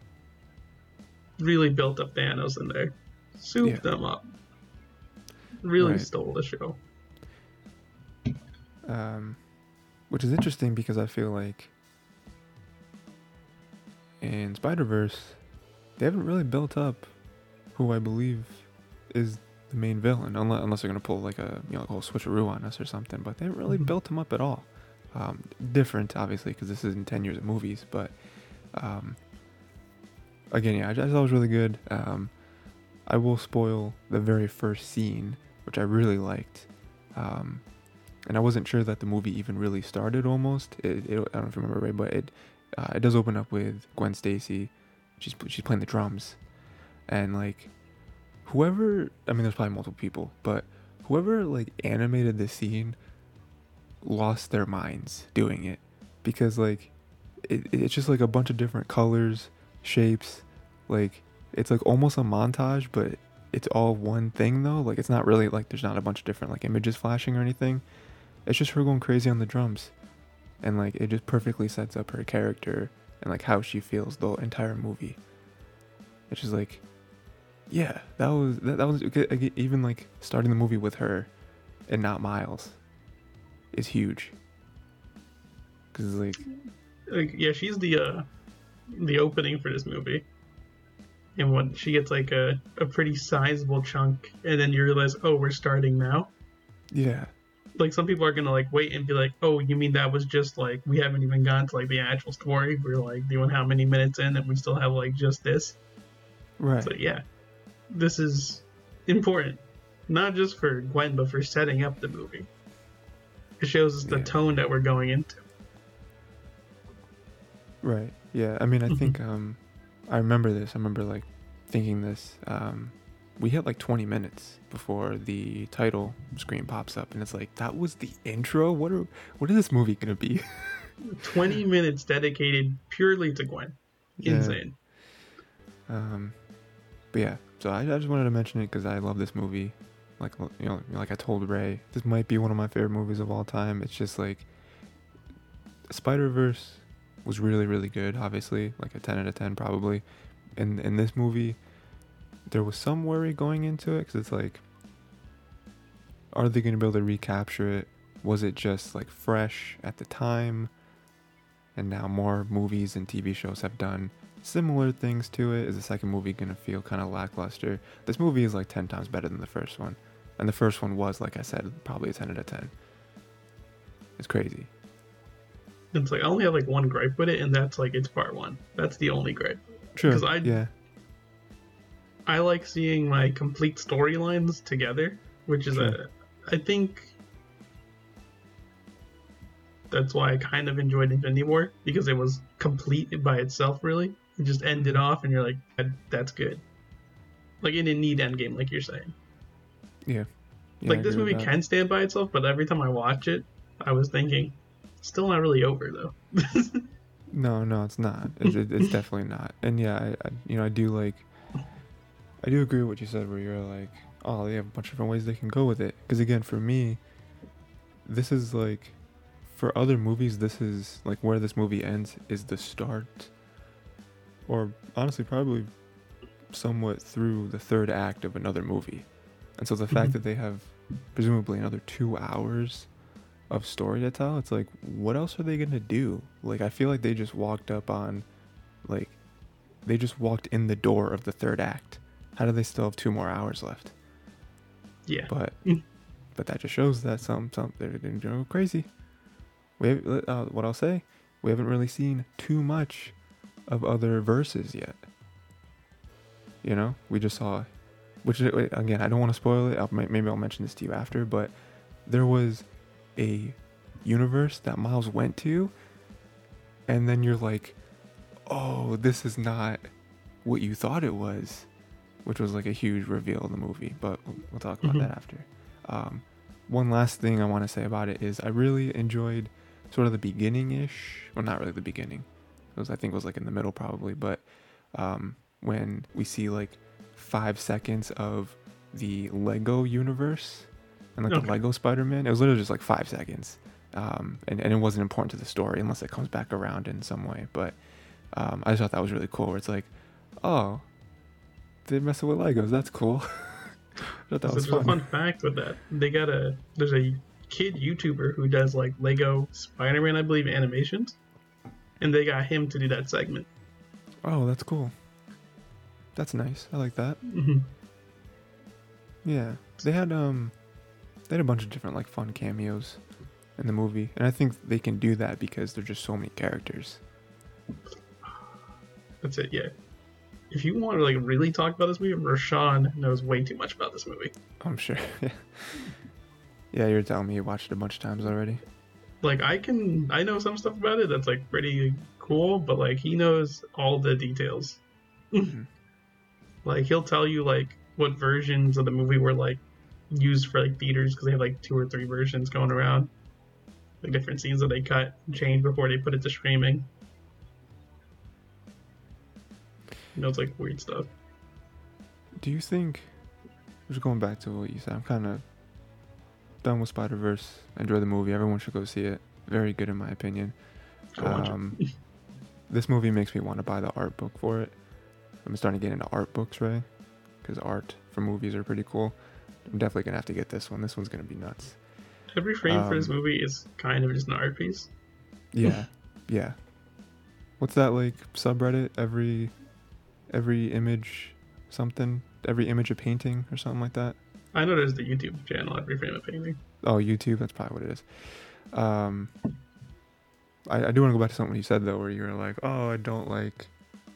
Speaker 2: really built up Thanos in there, souped yeah. them up. Really right. stole the show.
Speaker 1: Um which is interesting because I feel like in Spider Verse, they haven't really built up who I believe is the main villain, unless, unless they're gonna pull like a you know like a whole switcheroo on us or something. But they haven't really mm-hmm. built him up at all. Um, different, obviously, because this isn't ten years of movies. But um, again, yeah, I, just thought it was really good. Um, I will spoil the very first scene, which I really liked. Um, and I wasn't sure that the movie even really started. Almost, it, it, I don't know if you remember right, but it uh, it does open up with Gwen Stacy. She's she's playing the drums, and like whoever I mean, there's probably multiple people, but whoever like animated the scene lost their minds doing it because like it, it's just like a bunch of different colors, shapes, like it's like almost a montage, but it's all one thing though. Like it's not really like there's not a bunch of different like images flashing or anything. It's just her going crazy on the drums. And like it just perfectly sets up her character and like how she feels the entire movie. It's just like yeah, that was that, that was even like starting the movie with her and not Miles is huge. Cuz like
Speaker 2: like yeah, she's the uh the opening for this movie. And when she gets like a, a pretty sizable chunk and then you realize, "Oh, we're starting now."
Speaker 1: Yeah
Speaker 2: like some people are gonna like wait and be like, oh, you mean that was just like we haven't even gone to like the actual story? We're like doing how many minutes in and we still have like just this.
Speaker 1: Right.
Speaker 2: So yeah, this is important, not just for Gwen, but for setting up the movie. It shows us the yeah. tone that we're going into.
Speaker 1: Right. Yeah. I mean, I mm-hmm. think um, I remember this. I remember like thinking this. Um, we hit like 20 minutes before the title screen pops up and it's like that was the intro what are what is this movie gonna be
Speaker 2: 20 minutes dedicated purely to Gwen.
Speaker 1: Yeah.
Speaker 2: Insane.
Speaker 1: Um, but yeah, so I, I just wanted to mention it because I love this movie. Like you know, like I told Ray, this might be one of my favorite movies of all time. It's just like Spider Verse was really really good. Obviously, like a ten out of ten probably. And in this movie, there was some worry going into it because it's like, are they going to be able to recapture it? Was it just like fresh at the time? And now more movies and TV shows have done similar things to it. Is the second movie gonna feel kind of lackluster? This movie is like ten times better than the first one, and the first one was, like I said, probably a ten out of ten. It's crazy.
Speaker 2: It's like I only have like one gripe with it, and that's like it's part one. That's the only gripe.
Speaker 1: True.
Speaker 2: 'Cause I-
Speaker 1: yeah.
Speaker 2: I like seeing my complete storylines together, which is
Speaker 1: Sure.
Speaker 2: a I think that's why I kind of enjoyed Infinity War because it was complete by itself. Really, it just ended off, and you're like, "That's good." Like it didn't need Endgame, like you're saying.
Speaker 1: Yeah. Yeah,
Speaker 2: like
Speaker 1: I
Speaker 2: this movie can stand by itself, but every time I watch it, I was thinking, still not really over though.
Speaker 1: No, no, it's not. It's, it's definitely not. And yeah, I, I, you know, I do like, I do agree with what you said, where you're like, oh, they have a bunch of different ways they can go with it. Because again, for me, this is like, for other movies, this is like where this movie ends is the start, or honestly, probably somewhat through the third act of another movie. And so the fact
Speaker 2: Mhm.
Speaker 1: that they have presumably another two hours of story to tell, it's like, what else are they gonna do? Like, I feel like they just walked up on, like, they just walked in the door of the third act. How do they still have two more hours left?
Speaker 2: yeah,
Speaker 1: But,
Speaker 2: Mm.
Speaker 1: but that just shows that some some they're, going crazy. We have, uh, what I'll say, we haven't really seen too much of other verses yet. You know, we just saw, which again, I don't want to spoil it. I'll, maybe I'll mention this to you after, but there was a universe that Miles went to, and then you're like, oh, this is not what you thought it was, which was like a huge reveal in the movie. But we'll, we'll talk about
Speaker 2: Mhm.
Speaker 1: that after. Um, one last thing I want to say about it is I really enjoyed sort of the beginning ish, well, not really the beginning. It was I think it was like in the middle probably, but um, when we see like five seconds of the Lego universe and like
Speaker 2: Okay.
Speaker 1: the Lego Spider-Man, it was literally just like five seconds, um, and and it wasn't important to the story unless it comes back around in some way. But um, I just thought that was really cool. Where it's like, oh, they're messing with Legos. That's cool. I thought that
Speaker 2: So
Speaker 1: was
Speaker 2: there's a
Speaker 1: fun.
Speaker 2: fun fact with that. They got a there's a kid YouTuber who does like Lego Spider-Man, I believe, animations, and they got him to do that segment.
Speaker 1: Oh, that's cool. That's nice. I like that.
Speaker 2: hmm
Speaker 1: Yeah, they had um, they had a bunch of different like fun cameos in the movie, and I think they can do that because there's just so many characters.
Speaker 2: That's it. Yeah. If you want to like really talk about this movie, Rashawn knows way too much about this movie.
Speaker 1: I'm sure. yeah. Yeah, you're telling me you watched it a bunch of times already.
Speaker 2: Like I can, I know some stuff about it that's like pretty cool, but like he knows all the details.
Speaker 1: Mhm.
Speaker 2: Like he'll tell you like what versions of the movie were like used for like theaters because they have like two or three versions going around, like different scenes that they cut and changed before they put it to streaming. You know, it's like weird stuff.
Speaker 1: Do you think? Just going back to what you said, I'm kind of done with Spider Verse. Enjoy the movie. Everyone should go see it. Very good in my opinion.
Speaker 2: Go watch it.
Speaker 1: Um, this movie makes me want to buy the art book for it. I'm starting to get into art books, right? Because art for movies are pretty cool. I'm definitely gonna have to get this one. This one's gonna be nuts.
Speaker 2: Every frame for this
Speaker 1: um,
Speaker 2: movie is kind of just an art piece.
Speaker 1: Yeah, yeah. What's that like subreddit? Every every image something. Every image a painting or something like that.
Speaker 2: I know there's the YouTube channel Every Frame of Painting.
Speaker 1: Oh, YouTube. That's probably what it is. Um, I, I do want to go back to something you said though, where you were like, "Oh, I don't like,"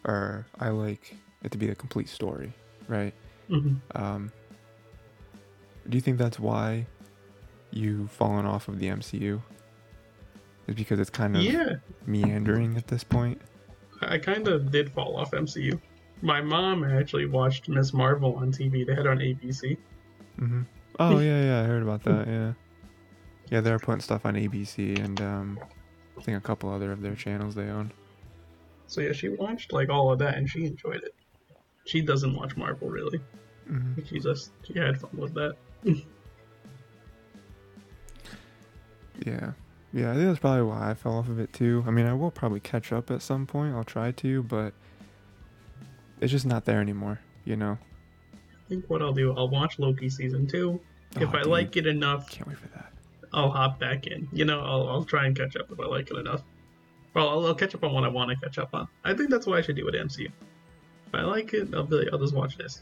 Speaker 1: or "I like it to be a complete story," right?
Speaker 2: hmm
Speaker 1: Um, do you think that's why you've fallen off of the MCU? Is because it's kind of
Speaker 2: Yeah,
Speaker 1: meandering at this point?
Speaker 2: I kind of did fall off MCU. My mom actually watched Miss Marvel on TV. They had it on ABC.
Speaker 1: hmm Oh yeah, yeah, I heard about that. Yeah, yeah, they're putting stuff on ABC, and um, I think a couple other of their channels they own.
Speaker 2: So yeah, she watched like all of that and she enjoyed it. She doesn't watch Marvel really.
Speaker 1: hmm
Speaker 2: She just she had fun with that.
Speaker 1: Yeah. Yeah, I think that's probably why I fell off of it too. I mean, I will probably catch up at some point. I'll try to, but it's just not there anymore, you know?
Speaker 2: I think what I'll do, I'll watch Loki season two. If
Speaker 1: Oh,
Speaker 2: I
Speaker 1: dude,
Speaker 2: like it enough,
Speaker 1: Can't wait for that.
Speaker 2: I'll hop back in. You know, I'll, I'll try and catch up if I like it enough. Well, I'll, I'll catch up on what I want to catch up on. I think that's what I should do with MCU. If I like it, I'll be like, I'll just watch this.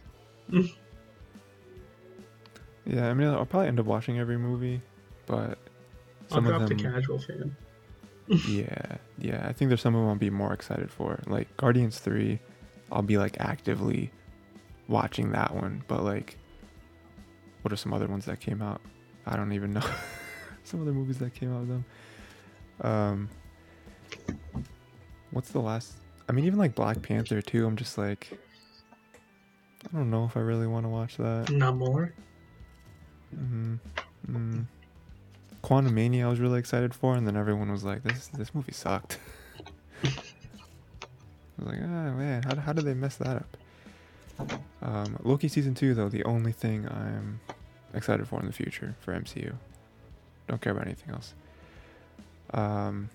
Speaker 1: Yeah, I mean, I'll probably end up watching every movie, but
Speaker 2: I'll
Speaker 1: some
Speaker 2: drop
Speaker 1: of
Speaker 2: the
Speaker 1: them,
Speaker 2: casual fan.
Speaker 1: yeah, yeah. I think there's some of them I'll be more excited for. Like Guardians Three, I'll be like actively watching that one. But like, what are some other ones that came out? I don't even know. some other movies that came out of them. Um, what's the last? I mean, even like Black Panther too. I'm just like, I don't know if I really want to watch that.
Speaker 2: Not more.
Speaker 1: Mm-hmm. Mm. Quantumania, I was really excited for, and then everyone was like, "This this movie sucked." I was like, "Ah man, how how did they mess that up?" Um, Loki season two, though, the only thing I'm excited for in the future for MCU. Don't care about anything else. Um,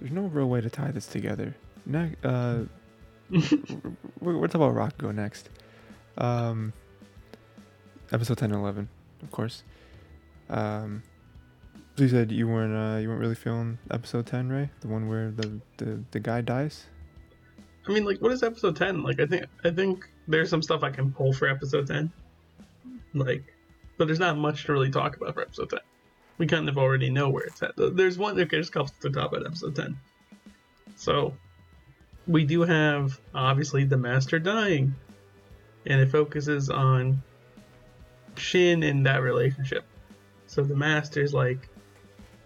Speaker 1: there's no real way to tie this together. Ne- uh, we're, we're talking about Rakugo next. Um, episode 10 and 11, of course. Um, so you said you weren't uh, you weren't really feeling episode 10, Ray? The one where the, the, the guy dies?
Speaker 2: I mean, like, what is episode ten? Like, I think I think there's some stuff I can pull for episode ten. Like, but there's not much to really talk about for episode ten. We kind of already know where it's at. There's one. There's a couple to talk about episode ten. So, we do have obviously the master dying, and it focuses on Shin and that relationship. So the master's like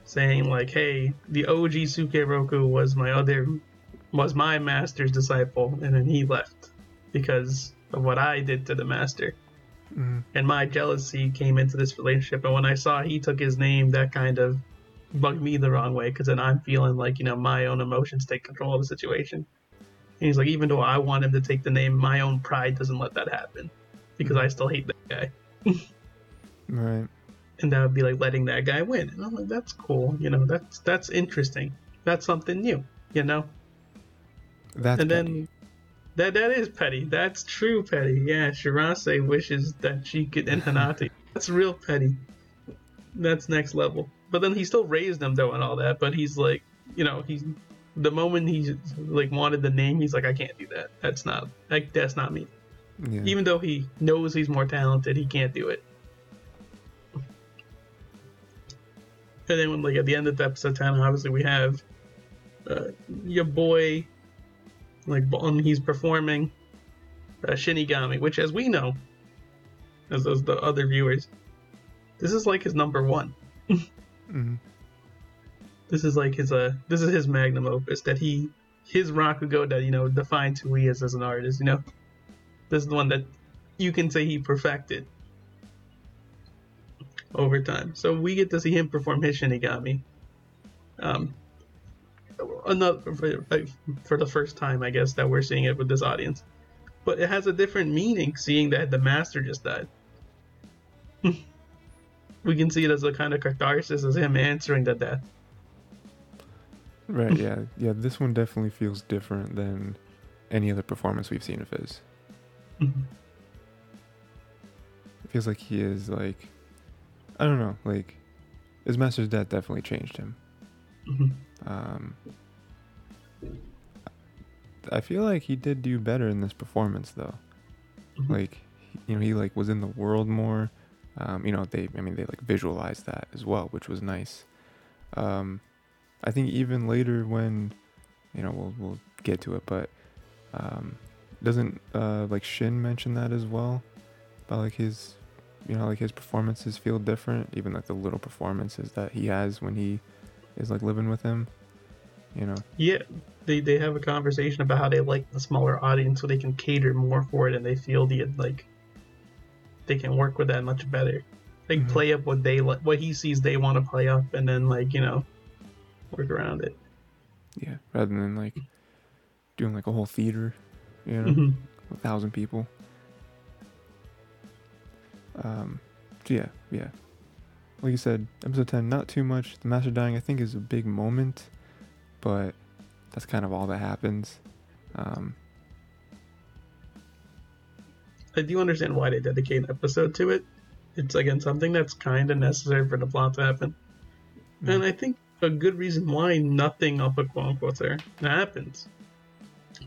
Speaker 2: saying like, "Hey, the OG Sukeroku was my other was my master's disciple, and then he left because of what I did to the master.
Speaker 1: Mm,
Speaker 2: And my jealousy came into this relationship. And when I saw he took his name, that kind of bugged me the wrong way because then I'm feeling like, you know, my own emotions take control of the situation. And he's like, even though I want him to take the name, my own pride doesn't let that happen because I still hate that guy.
Speaker 1: right.
Speaker 2: And that would be like letting that guy win. And I'm like, that's cool. You know, that's that's interesting. That's something new, you know?
Speaker 1: That's
Speaker 2: and
Speaker 1: petty.
Speaker 2: then that that is petty. That's true petty. Yeah, Shirase wishes that she could and Hinata. That's real petty. That's next level. But then he still raised them though and all that. But he's like, you know, he's the moment he like wanted the name, he's like, I can't do that. That's not like that's not me.
Speaker 1: yeah.
Speaker 2: Even though he knows he's more talented, he can't do it. And then when like at the end of the episode ten, obviously we have uh, your boy, like um, he's performing uh, Shinigami, which as we know, as as the other viewers, this is like his number one.
Speaker 1: Mhm.
Speaker 2: This is like his uh, this is his magnum opus that he his Rakugo that you know defines who he is as an artist. You know, this is the one that you can say he perfected over time. So we get to see him perform his Shinigami. Um, another for, like, for the first time, I guess that we're seeing it with this audience, but it has a different meaning seeing that the master just died. we can see it as a kind of catharsis as him answering the death.
Speaker 1: Right, yeah. Yeah, this one definitely feels different than any other performance we've seen of his.
Speaker 2: Mhm.
Speaker 1: It feels like he is like I don't know, like his master's death definitely changed him.
Speaker 2: Mhm.
Speaker 1: Um I feel like he did do better in this performance though.
Speaker 2: Mhm.
Speaker 1: Like he- you know, he like was in the world more. Um, you know, they I mean they like visualized that as well, which was nice. Um I think even later when you know, we'll we'll get to it, but um doesn't uh like Shin mention that as well? About like his you know, like his performances feel different, even like the little performances that he has when he is like living with him. You know.
Speaker 2: Yeah, they they have a conversation about how they like the smaller audience so they can cater more for it and they feel the like they can work with that much better. like
Speaker 1: Mhm.
Speaker 2: play up what they like, what he sees they want to play up, and then like you know work around it.
Speaker 1: Yeah, rather than like doing like a whole theater, you know,
Speaker 2: Mhm.
Speaker 1: a thousand people. Um, so yeah, yeah. Like you said, episode ten, not too much. The master dying, I think, is a big moment, but that's kind of all that happens. Um,
Speaker 2: I do understand why they dedicate an episode to it. It's again something that's kind of necessary for the plot to happen,
Speaker 1: Mm.
Speaker 2: and I think a good reason why nothing I'll put quote unquote there happens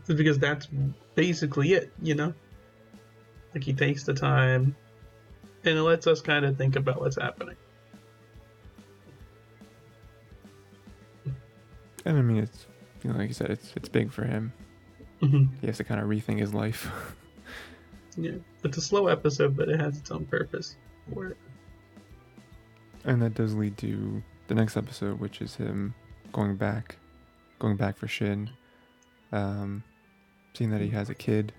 Speaker 2: is because that's basically it. You know, like he takes the time, and it lets us kind of think about what's happening.
Speaker 1: And I mean, it's you know, like you said, it's it's big for him.
Speaker 2: hmm
Speaker 1: He has to kind of rethink his life.
Speaker 2: Yeah, it's a slow episode, but it has its own purpose for it.
Speaker 1: And that does lead to the next episode, which is him going back, going back for Shin, um, seeing that he has a kid.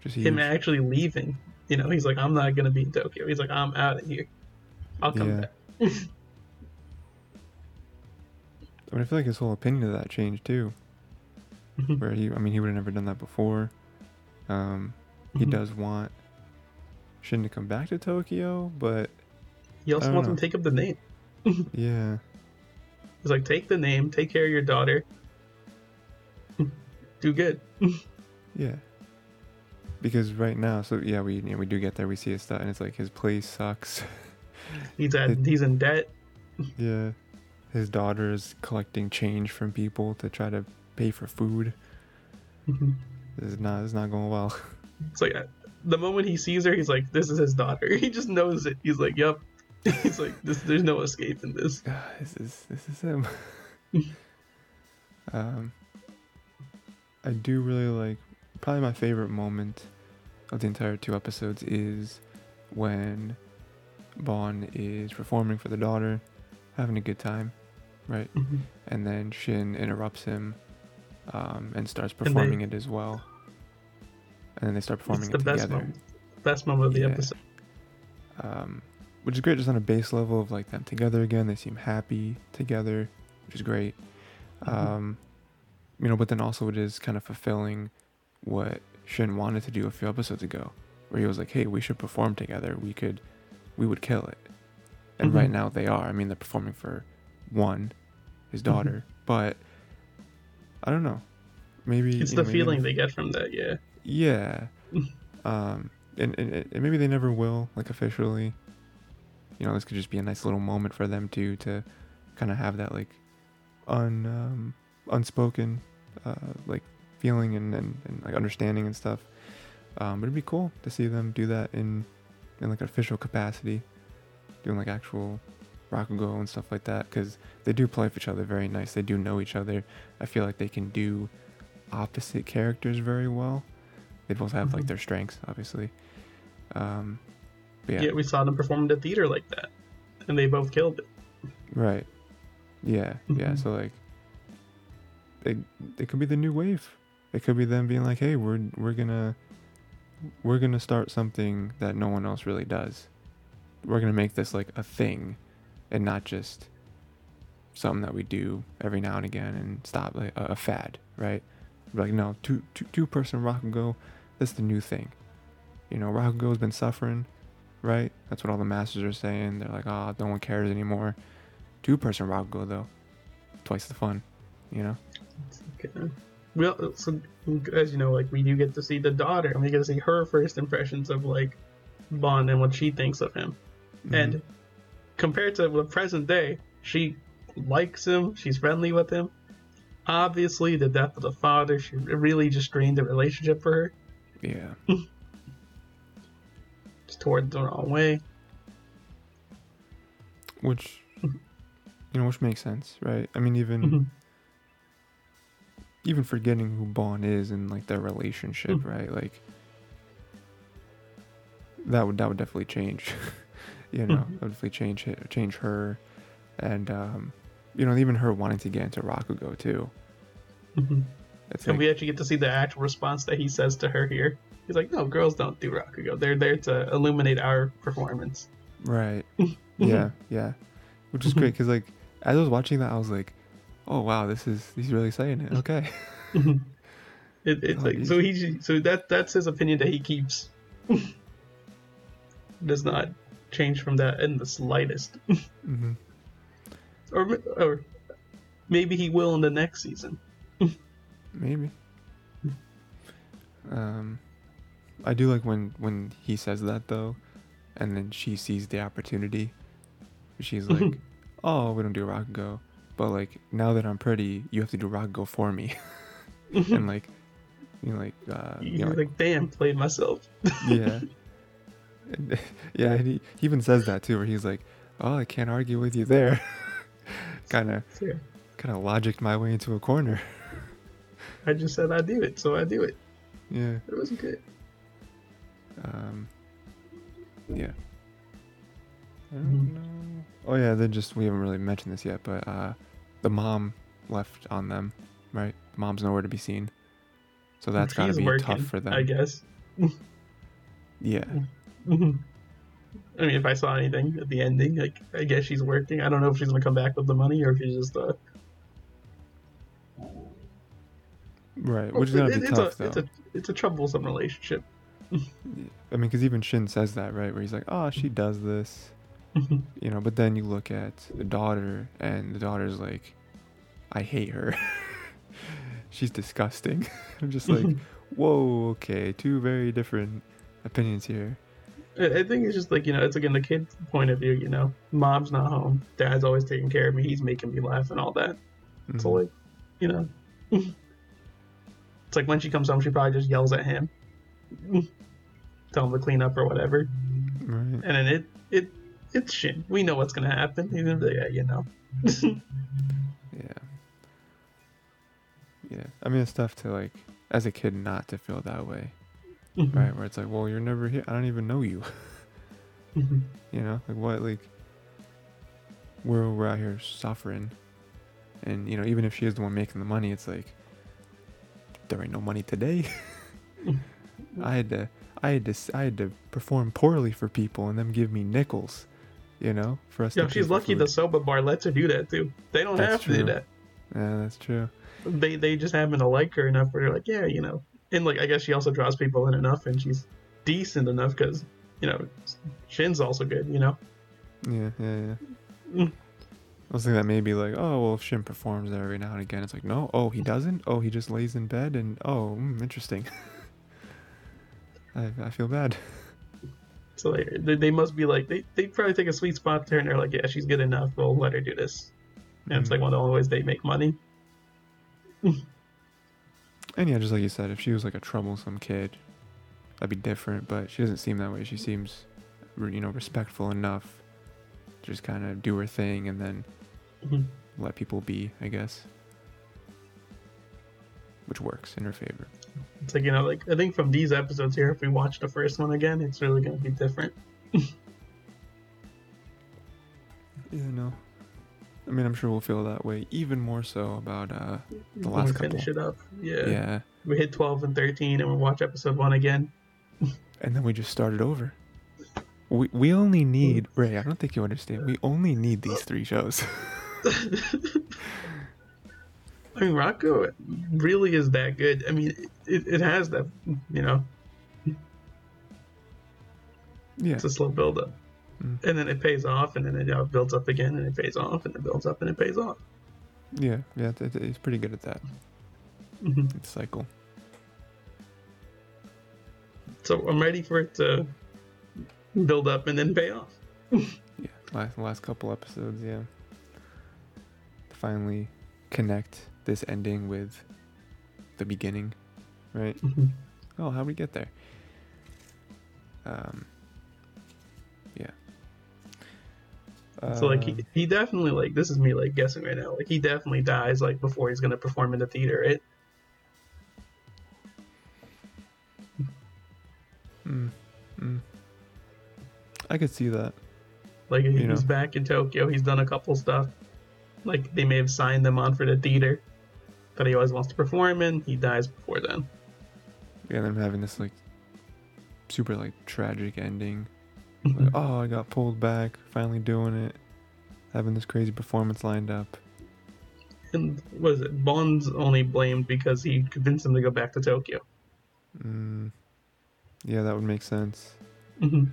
Speaker 1: Just huge.
Speaker 2: Him actually leaving. You know, he's like, I'm not gonna be in Tokyo. He's like, I'm out of here. I'll come
Speaker 1: Yeah.
Speaker 2: back.
Speaker 1: I mean, I feel like his whole opinion of that changed too.
Speaker 2: Mhm.
Speaker 1: Where he, I mean, he would have never done that before. Um, he
Speaker 2: Mhm.
Speaker 1: does want Shin to come back to Tokyo, but
Speaker 2: He also wants
Speaker 1: know.
Speaker 2: him to take up the name.
Speaker 1: yeah,
Speaker 2: He's like, take the name, take care of your daughter. Do good.
Speaker 1: yeah. Because right now, so yeah, we you know, we do get there. We see his stuff, and it's like his place sucks.
Speaker 2: He's at
Speaker 1: It-
Speaker 2: he's in debt.
Speaker 1: Yeah. His daughter is collecting change from people to try to pay for food.
Speaker 2: Mhm.
Speaker 1: This is not this is not going well.
Speaker 2: It's like the moment he sees her, he's like, "This is his daughter." He just knows it. He's like, "Yep." He's like, "This, there's no escaping this."
Speaker 1: Ah, this is this is him. um I do really like probably my favorite moment of the entire two episodes is when Bon is performing for the daughter, having a good time, right?
Speaker 2: Mhm.
Speaker 1: And then Shin interrupts him um, and starts
Speaker 2: they-
Speaker 1: performing it as well. And then they start performing
Speaker 2: It's the
Speaker 1: it
Speaker 2: best
Speaker 1: together.
Speaker 2: moment. Best moment of the
Speaker 1: Yeah.
Speaker 2: episode.
Speaker 1: um, which is great just on a base level of like them together again. They seem happy together, which is great.
Speaker 2: Mhm.
Speaker 1: Um, you know, but then also it is kind of fulfilling what Shin wanted to do a few episodes ago, where he was like, "Hey, we should perform together. We could, we would kill it." And right
Speaker 2: Mhm.
Speaker 1: now they are. I mean, they're performing for one, his
Speaker 2: Mm-hmm.
Speaker 1: daughter, but I don't know. Maybe
Speaker 2: It's the
Speaker 1: know, maybe
Speaker 2: feeling they get from that. Yeah.
Speaker 1: yeah. um, and, and, and maybe they never will, like officially. You know, this could just be a nice little moment for them too to kind of have that like un um, unspoken uh, like feeling and, and, and like understanding and stuff. Um, but it'd be cool to see them do that in in like an official capacity, doing like actual Rakugo and Go and stuff like that because they do play with each other very nice. They do know each other. I feel like they can do opposite characters very well. They both have like
Speaker 2: Mhm.
Speaker 1: their strengths, obviously. Um,
Speaker 2: yeah.
Speaker 1: yeah,
Speaker 2: we saw them perform in the theater like that, and they both killed it.
Speaker 1: right. Yeah, yeah.
Speaker 2: Mhm.
Speaker 1: So like, it it could be the new wave. It could be them being like, hey, we're we're gonna we're gonna start something that no one else really does. We're gonna make this like a thing, and not just something that we do every now and again and stop like a, a fad, right? Like no, two two two person Rakugo, that's the new thing. You know, Rakugo's been suffering, right? That's what all the masters are saying. They're like, oh, no one cares anymore. Two person Rakugo though, twice the fun, you know?
Speaker 2: Okay. Well, so as you know, like we do get to see the daughter, and we get to see her first impressions of like Bon and what she thinks of him.
Speaker 1: Mhm.
Speaker 2: And compared to the present day, she likes him. She's friendly with him. Obviously, the death of the father, she really just drained the relationship for her.
Speaker 1: yeah,
Speaker 2: Just toward the wrong way.
Speaker 1: which you know, which makes sense, right? I mean, even
Speaker 2: Mhm.
Speaker 1: even forgetting who Bon is and like their relationship,
Speaker 2: Mhm.
Speaker 1: right? Like that would that would definitely change. you know,
Speaker 2: Mhm.
Speaker 1: that would definitely change it, change her, and um, you know, even her wanting to get into Rakugo too.
Speaker 2: Mhm.
Speaker 1: It's
Speaker 2: And
Speaker 1: like,
Speaker 2: we actually get to see the actual response that he says to her here. He's like, "No, girls don't do Rakugo. They're there to illuminate our performance."
Speaker 1: Right. yeah, yeah. Which is great because like as I was watching that, I was like, oh wow, this is he's really saying it. Okay.
Speaker 2: it, it's
Speaker 1: Oh,
Speaker 2: like so he so that that's his opinion that he keeps. Does not change from that in the slightest.
Speaker 1: hmm
Speaker 2: or or maybe he will in the next season.
Speaker 1: Maybe. Um, I do like when when he says that though, and then she sees the opportunity. She's like, "Oh, we don't do Rakugo, but like now that I'm pretty, you have to do Rakugo for me." and like, you know, like, uh, you know,
Speaker 2: like,
Speaker 1: like,
Speaker 2: damn, played myself.
Speaker 1: yeah, And- yeah. And he, he even says that too, where he's like, "Oh, I can't argue with you there." kind of kind of logicked my way into a corner.
Speaker 2: I just said I do it, so I do it.
Speaker 1: yeah.
Speaker 2: It was good.
Speaker 1: Um, yeah. I don't know. Oh yeah, then just we haven't really mentioned this yet, but uh, the mom left on them, right? Mom's nowhere to be seen, so that's got to be
Speaker 2: working,
Speaker 1: tough for them.
Speaker 2: I guess.
Speaker 1: Yeah,
Speaker 2: I mean, if I saw anything at the ending, like I guess she's working. I don't know if she's gonna come back with the money or if she's just uh.
Speaker 1: right. Which is gonna
Speaker 2: it-
Speaker 1: be
Speaker 2: it's
Speaker 1: tough
Speaker 2: a, It's
Speaker 1: though.
Speaker 2: a it's a troublesome relationship.
Speaker 1: I mean, because even Shin says that, right? Where he's like, "Oh, she does this," you know. But then you look at the daughter, and the daughter's like, "I hate her. She's disgusting." I'm just like, "Whoa, okay, two very different opinions here."
Speaker 2: I I think it's just like you know, it's like in the kid's point of view. You know, mom's not home, dad's always taking care of me. He's making me laugh and all that. So
Speaker 1: Mhm.
Speaker 2: like, you know, it's like when she comes home, she probably just yells at him, tell him to clean up or whatever.
Speaker 1: Right.
Speaker 2: And then it it it's shit. We know what's gonna happen. He's gonna be like, yeah, you know.
Speaker 1: Yeah. Yeah. I mean, it's tough to like, as a kid, not to feel that way, right? Where it's like, well, you're never here. I don't even know you.
Speaker 2: Mhm.
Speaker 1: You know, like what, like, we're we're out here suffering, and you know, even if she is the one making the money, it's like there ain't no money today. I had to, I had to, I had to perform poorly for people, and them give me nickels. You know, for us. Pay
Speaker 2: she's lucky
Speaker 1: food.
Speaker 2: the soba bar lets her do that too. They don't
Speaker 1: That's
Speaker 2: have to do that.
Speaker 1: Yeah, that's true.
Speaker 2: They they just happen to like her enough where they're like, yeah, you know. And like I guess she also draws people in enough, and she's decent enough because you know Shin's also good. You know.
Speaker 1: Yeah, yeah, yeah.
Speaker 2: Mm.
Speaker 1: I was thinking that maybe like, oh well, if Shin performs every now and again, it's like, no, oh he doesn't, oh he just lays in bed, and oh, mm, interesting. I I feel bad.
Speaker 2: So like, they, they must be like they they probably take a sweet spot there, and they're like, yeah, she's good enough. We'll let her do this. And it's
Speaker 1: Mhm.
Speaker 2: like one of the only ways they make money.
Speaker 1: And yeah, just like you said, if she was like a troublesome kid, that'd be different. But she doesn't seem that way. She seems, you know, respectful enough. to Just kind of do her thing and then
Speaker 2: Mhm.
Speaker 1: let people be, I guess. Which works in her favor.
Speaker 2: It's like you know, like I think from these episodes here, if we watch the first one again, it's really gonna be different.
Speaker 1: Yeah, no. I mean, I'm sure we'll feel that way even more so about uh the last
Speaker 2: we
Speaker 1: couple.
Speaker 2: finish it up. Yeah.
Speaker 1: yeah.
Speaker 2: We hit twelve and thirteen, and we watch episode one again.
Speaker 1: and then we just started over. We we only need Ray. I don't think you understand. We only need these three shows.
Speaker 2: I mean, Rakugo really is that good. I mean, it, it has that, you know,
Speaker 1: yeah,
Speaker 2: it's a slow build up.
Speaker 1: Mm.
Speaker 2: And then it pays off, and then it know, builds up again, and it pays off, and it builds up, and it pays off.
Speaker 1: yeah, yeah. It, it- it's pretty good at that
Speaker 2: hmm
Speaker 1: cycle.
Speaker 2: So I'm ready for it to build up and then pay off.
Speaker 1: Yeah, last last couple episodes. Yeah, finally connect this ending with the beginning, right?
Speaker 2: Mhm.
Speaker 1: Oh, how we get there? Um.
Speaker 2: So like he, he definitely like this is me like guessing right now. Like he definitely dies like before he's gonna perform in the theater. Right
Speaker 1: Mm, mm. I could see that.
Speaker 2: like he's
Speaker 1: know.
Speaker 2: back in Tokyo. He's done a couple stuff. Like they may have signed them on for the theater that he always wants to perform in he dies before then.
Speaker 1: Yeah, I'm having this like super like tragic ending Like, oh, I got pulled back, finally doing it, having this crazy performance lined up.
Speaker 2: And was it Bon's only blamed because he convinced him to go back to Tokyo?
Speaker 1: Mm, yeah, that would make sense.
Speaker 2: Mm-hmm.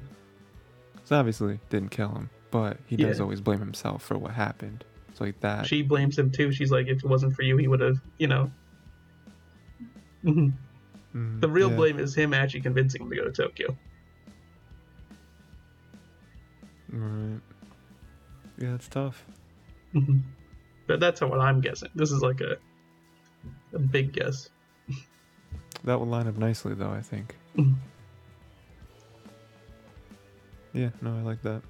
Speaker 1: Because obviously didn't kill him, but he does
Speaker 2: Yeah.
Speaker 1: always blame himself for what happened. It's like that.
Speaker 2: She blames him too. She's like, if it wasn't for you, he would have, you know. hmm
Speaker 1: Mm,
Speaker 2: The real
Speaker 1: yeah.
Speaker 2: blame is him actually convincing him to go to Tokyo.
Speaker 1: Right. Yeah, it's tough.
Speaker 2: hmm But that's what I'm guessing. This is like a a big guess.
Speaker 1: That would line up nicely, though. I think.
Speaker 2: Mhm.
Speaker 1: Yeah. No, I like that.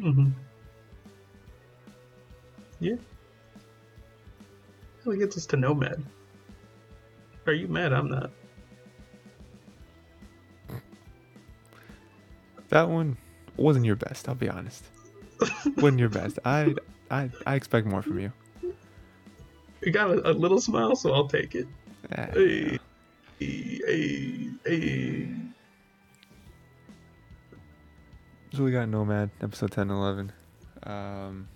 Speaker 2: hmm Yeah. Really gets us to Nomad. Are you mad? I'm not.
Speaker 1: That one wasn't your best. I'll be honest. wasn't your best. I I I expect more from you.
Speaker 2: You got a, a little smile, so I'll take it. Hey, hey, hey.
Speaker 1: So we got Nomad episode 10 and 11. Um,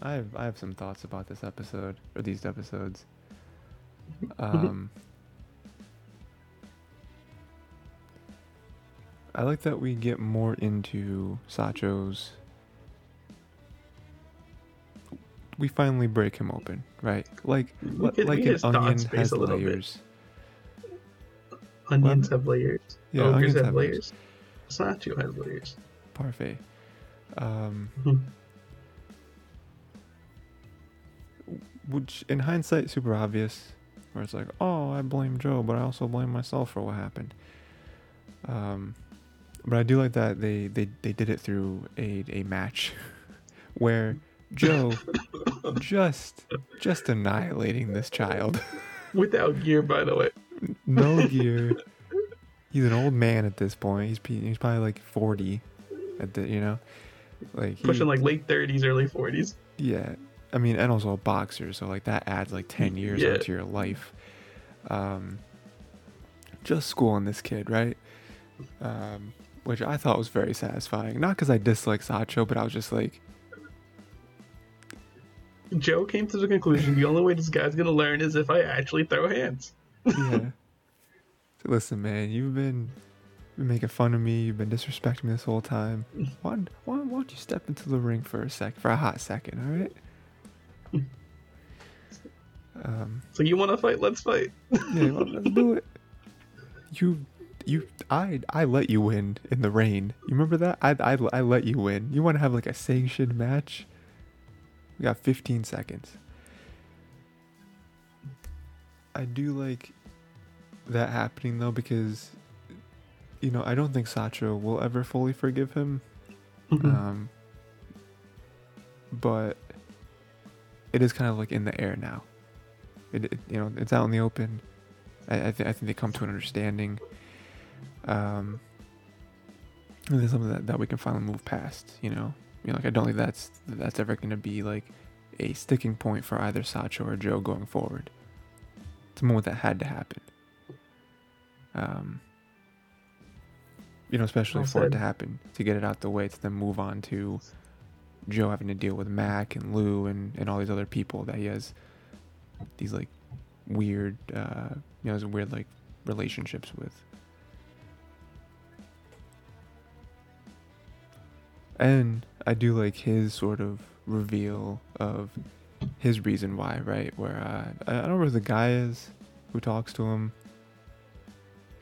Speaker 1: I have I have some thoughts about this episode or these episodes. Um, I like that we get more into Sachio's. We finally break him open, right? Like li-
Speaker 2: get-
Speaker 1: like an onion has
Speaker 2: a little bit.
Speaker 1: layers.
Speaker 2: Onions have layers.
Speaker 1: Yeah,
Speaker 2: Ogres
Speaker 1: onions
Speaker 2: have,
Speaker 1: have
Speaker 2: layers. Sacho has layers.
Speaker 1: Parfait. Um,
Speaker 2: Mhm.
Speaker 1: which in hindsight super obvious where it's like oh i blame joe but i also blame myself for what happened um but i do like that they they, they did it through a, a match where joe just just annihilating this child
Speaker 2: Without gear, by the way.
Speaker 1: no gear he's an old man at this point he's he's probably like 40 at the you know like he,
Speaker 2: Pushing like late 30s, early 40s.
Speaker 1: Yeah, I mean, and also a boxer, so like that adds like ten years
Speaker 2: Yeah.
Speaker 1: onto your life. Um, just schooling this kid, right? Um, which I thought was very satisfying. Not because I dislike Sachio, but I was just like,
Speaker 2: Joe came to the conclusion the only way this guy's gonna learn is if I actually throw hands.
Speaker 1: yeah. Listen, man, you've been, making fun of me. You've been disrespecting me this whole time. Why, why, why don't you step into the ring for a sec, for a hot second, all right? Um,
Speaker 2: So you want to fight? Let's fight.
Speaker 1: Yeah, let's do it. You, you, I, I let you win in the rain. You remember that? I, I, I let you win. You want to have like a sanctioned match? We got 15 seconds. I do like that happening though because, you know, I don't think Sachio will ever fully forgive him.
Speaker 2: Mhm.
Speaker 1: Um, but it is kind of like in the air now. It, it you know it's out in the open. I I, th- I think they come to an understanding. Um, and there's something that, that we can finally move past. You know, you know, like I don't think that's that's ever going to be like a sticking point for either Sachio or Joe going forward. It's a moment that had to happen. Um, you know, especially for it to happen, to get it out the way, to then move on to Joe having to deal with Mac and Lou and, and all these other people that he has these like weird, uh, you know, weird like relationships with. And I do like his sort of reveal of his reason why, right? Where uh, I don't know who the guy is who talks to him.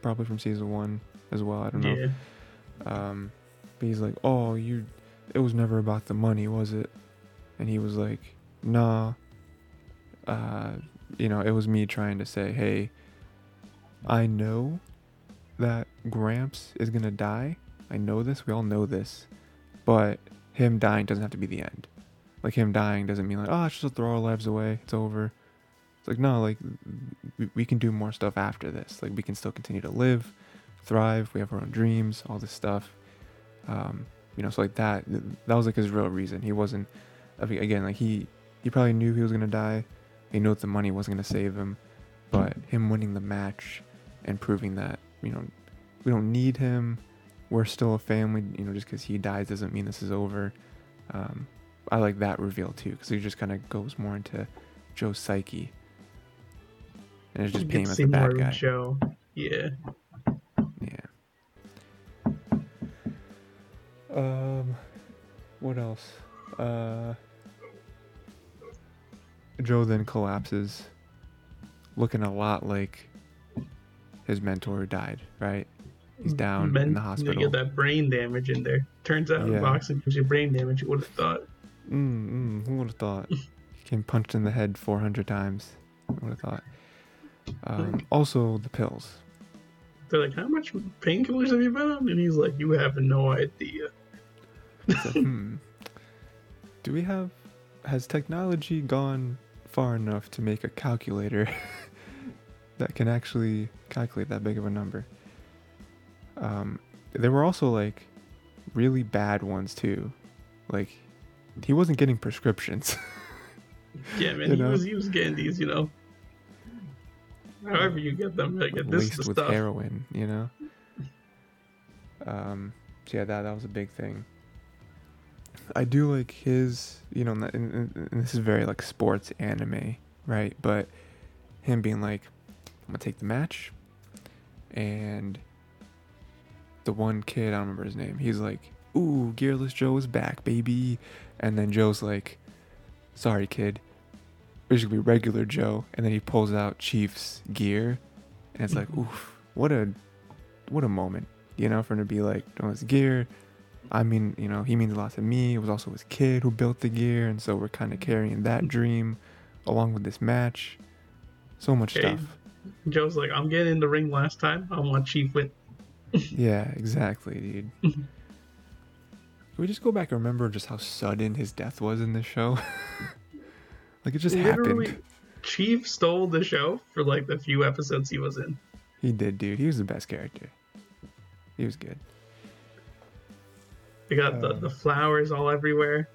Speaker 1: Probably from season one as well. I don't know.
Speaker 2: Yeah.
Speaker 1: Um, but he's like, "Oh, you, it was never about the money, was it?" And he was like, "Nah. Uh, you know, it was me trying to say, hey, I know that Gramps is gonna die. I know this. We all know this, but him dying doesn't have to be the end. Like him dying doesn't mean like, oh, let's just throw our lives away. It's over. It's like no, like we, we can do more stuff after this. Like we can still continue to live, thrive. We have our own dreams, all this stuff. Um, you know, so like that. That was like his real reason. He wasn't. I again, like he he probably knew he was gonna die. He knew that the money wasn't gonna save him, but him winning the match and proving that you know we don't need him we're still a family. You know, just because he dies doesn't mean this is over. Um, I like that reveal too because he just kind of goes more into Joe's psyche, and it's just
Speaker 2: You
Speaker 1: paint
Speaker 2: get
Speaker 1: him
Speaker 2: to
Speaker 1: as the bad
Speaker 2: of
Speaker 1: guy.
Speaker 2: Joe. Yeah.
Speaker 1: Yeah. Um, what else? Uh, Joe then collapses, looking a lot like his mentor died. Right? He's down
Speaker 2: Men-
Speaker 1: in the hospital.
Speaker 2: You get that brain damage in there. Turns out
Speaker 1: Yeah.
Speaker 2: boxing gives you brain damage. You would have thought.
Speaker 1: Mm, mm, who would have thought? Getting punched in the head 400 times. Who would have thought? Um, also, the pills.
Speaker 2: They're like, how much painkillers have you been on? And he's like, you have no idea.
Speaker 1: Hmm. Do we have. Has technology gone far enough to make a calculator that can actually calculate that big of a number? Um, there were also like really bad ones too. Like, he wasn't getting prescriptions.
Speaker 2: Yeah, man,
Speaker 1: You
Speaker 2: he was he was getting these, you know. However you get them, like this is
Speaker 1: laced with
Speaker 2: stuff.
Speaker 1: heroin, you know. Um, so yeah, that that was a big thing. I do like his, you know, and, and, and this is very like sports anime, right? But him being like, "I'm gonna take the match," and the one kid, I don't remember his name. He's like, "Ooh, Gearless Joe is back, baby," and then Joe's like, "Sorry, kid." It's gonna be regular Joe, and then he pulls out Chief's gear, and it's like, mm-hmm. oof, what a, what a moment, you know, for him to be like, no, his gear. I mean, you know, he means a lot to me. It was also his kid who built the gear, and so we're kind of carrying that mm-hmm. dream, along with this match. So much stuff.
Speaker 2: Joe's like, I'm getting in the ring last time. I want Chief with.
Speaker 1: Yeah, exactly, dude. Can we just go back and remember just how sudden his death was in this show? like it just
Speaker 2: Literally,
Speaker 1: happened.
Speaker 2: Chief stole the show for like the few episodes he was in.
Speaker 1: He did, dude. He was the best character. He was good.
Speaker 2: They got the,
Speaker 1: Uh.
Speaker 2: the flowers all everywhere.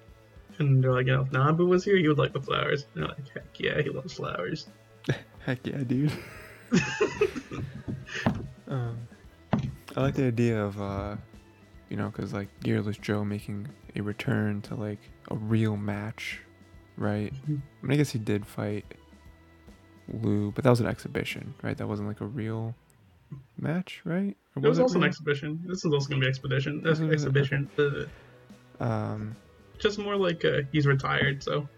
Speaker 2: And they're like, you know, if Nabu was here, he would like the flowers. And they're like, heck yeah, he loves flowers.
Speaker 1: Heck yeah, dude. um, I like the idea of, uh, you know, because like Gearless Joe making a return to like a real match, right?
Speaker 2: Mhm.
Speaker 1: I, mean, I guess he did fight Lou, but that was an exhibition, right? That wasn't like a real match, right? Or
Speaker 2: It was also an exhibition. This is also gonna be expedition. That's
Speaker 1: Was it-
Speaker 2: exhibition.
Speaker 1: Um,
Speaker 2: just more like uh, he's retired, so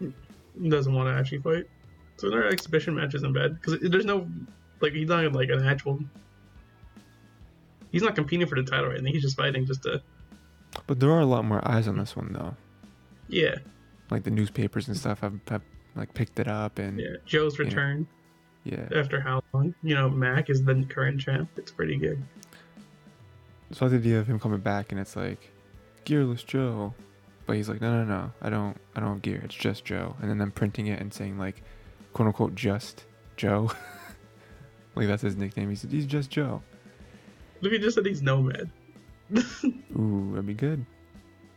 Speaker 2: he doesn't want to actually fight. So their exhibition match isn't bad because there's no like he's not like an actual. He's not competing for the title right now. He's just fighting just to
Speaker 1: but there are a lot more eyes on this one though.
Speaker 2: yeah
Speaker 1: Like the newspapers and stuff have, have like picked it up and
Speaker 2: yeah. Joe's return
Speaker 1: yeah.
Speaker 2: after how long? You know, Mac is the current champ. It's pretty good.
Speaker 1: So I the idea of him coming back and it's like gearless Joe, but he's like, no, no, no, I don't, I don't have gear. It's just Joe. And then them printing it and saying like, quote unquote, just Joe. like that's his nickname. He's he's just Joe.
Speaker 2: Look, he just said he's nomad.
Speaker 1: Ooh, that'd be good.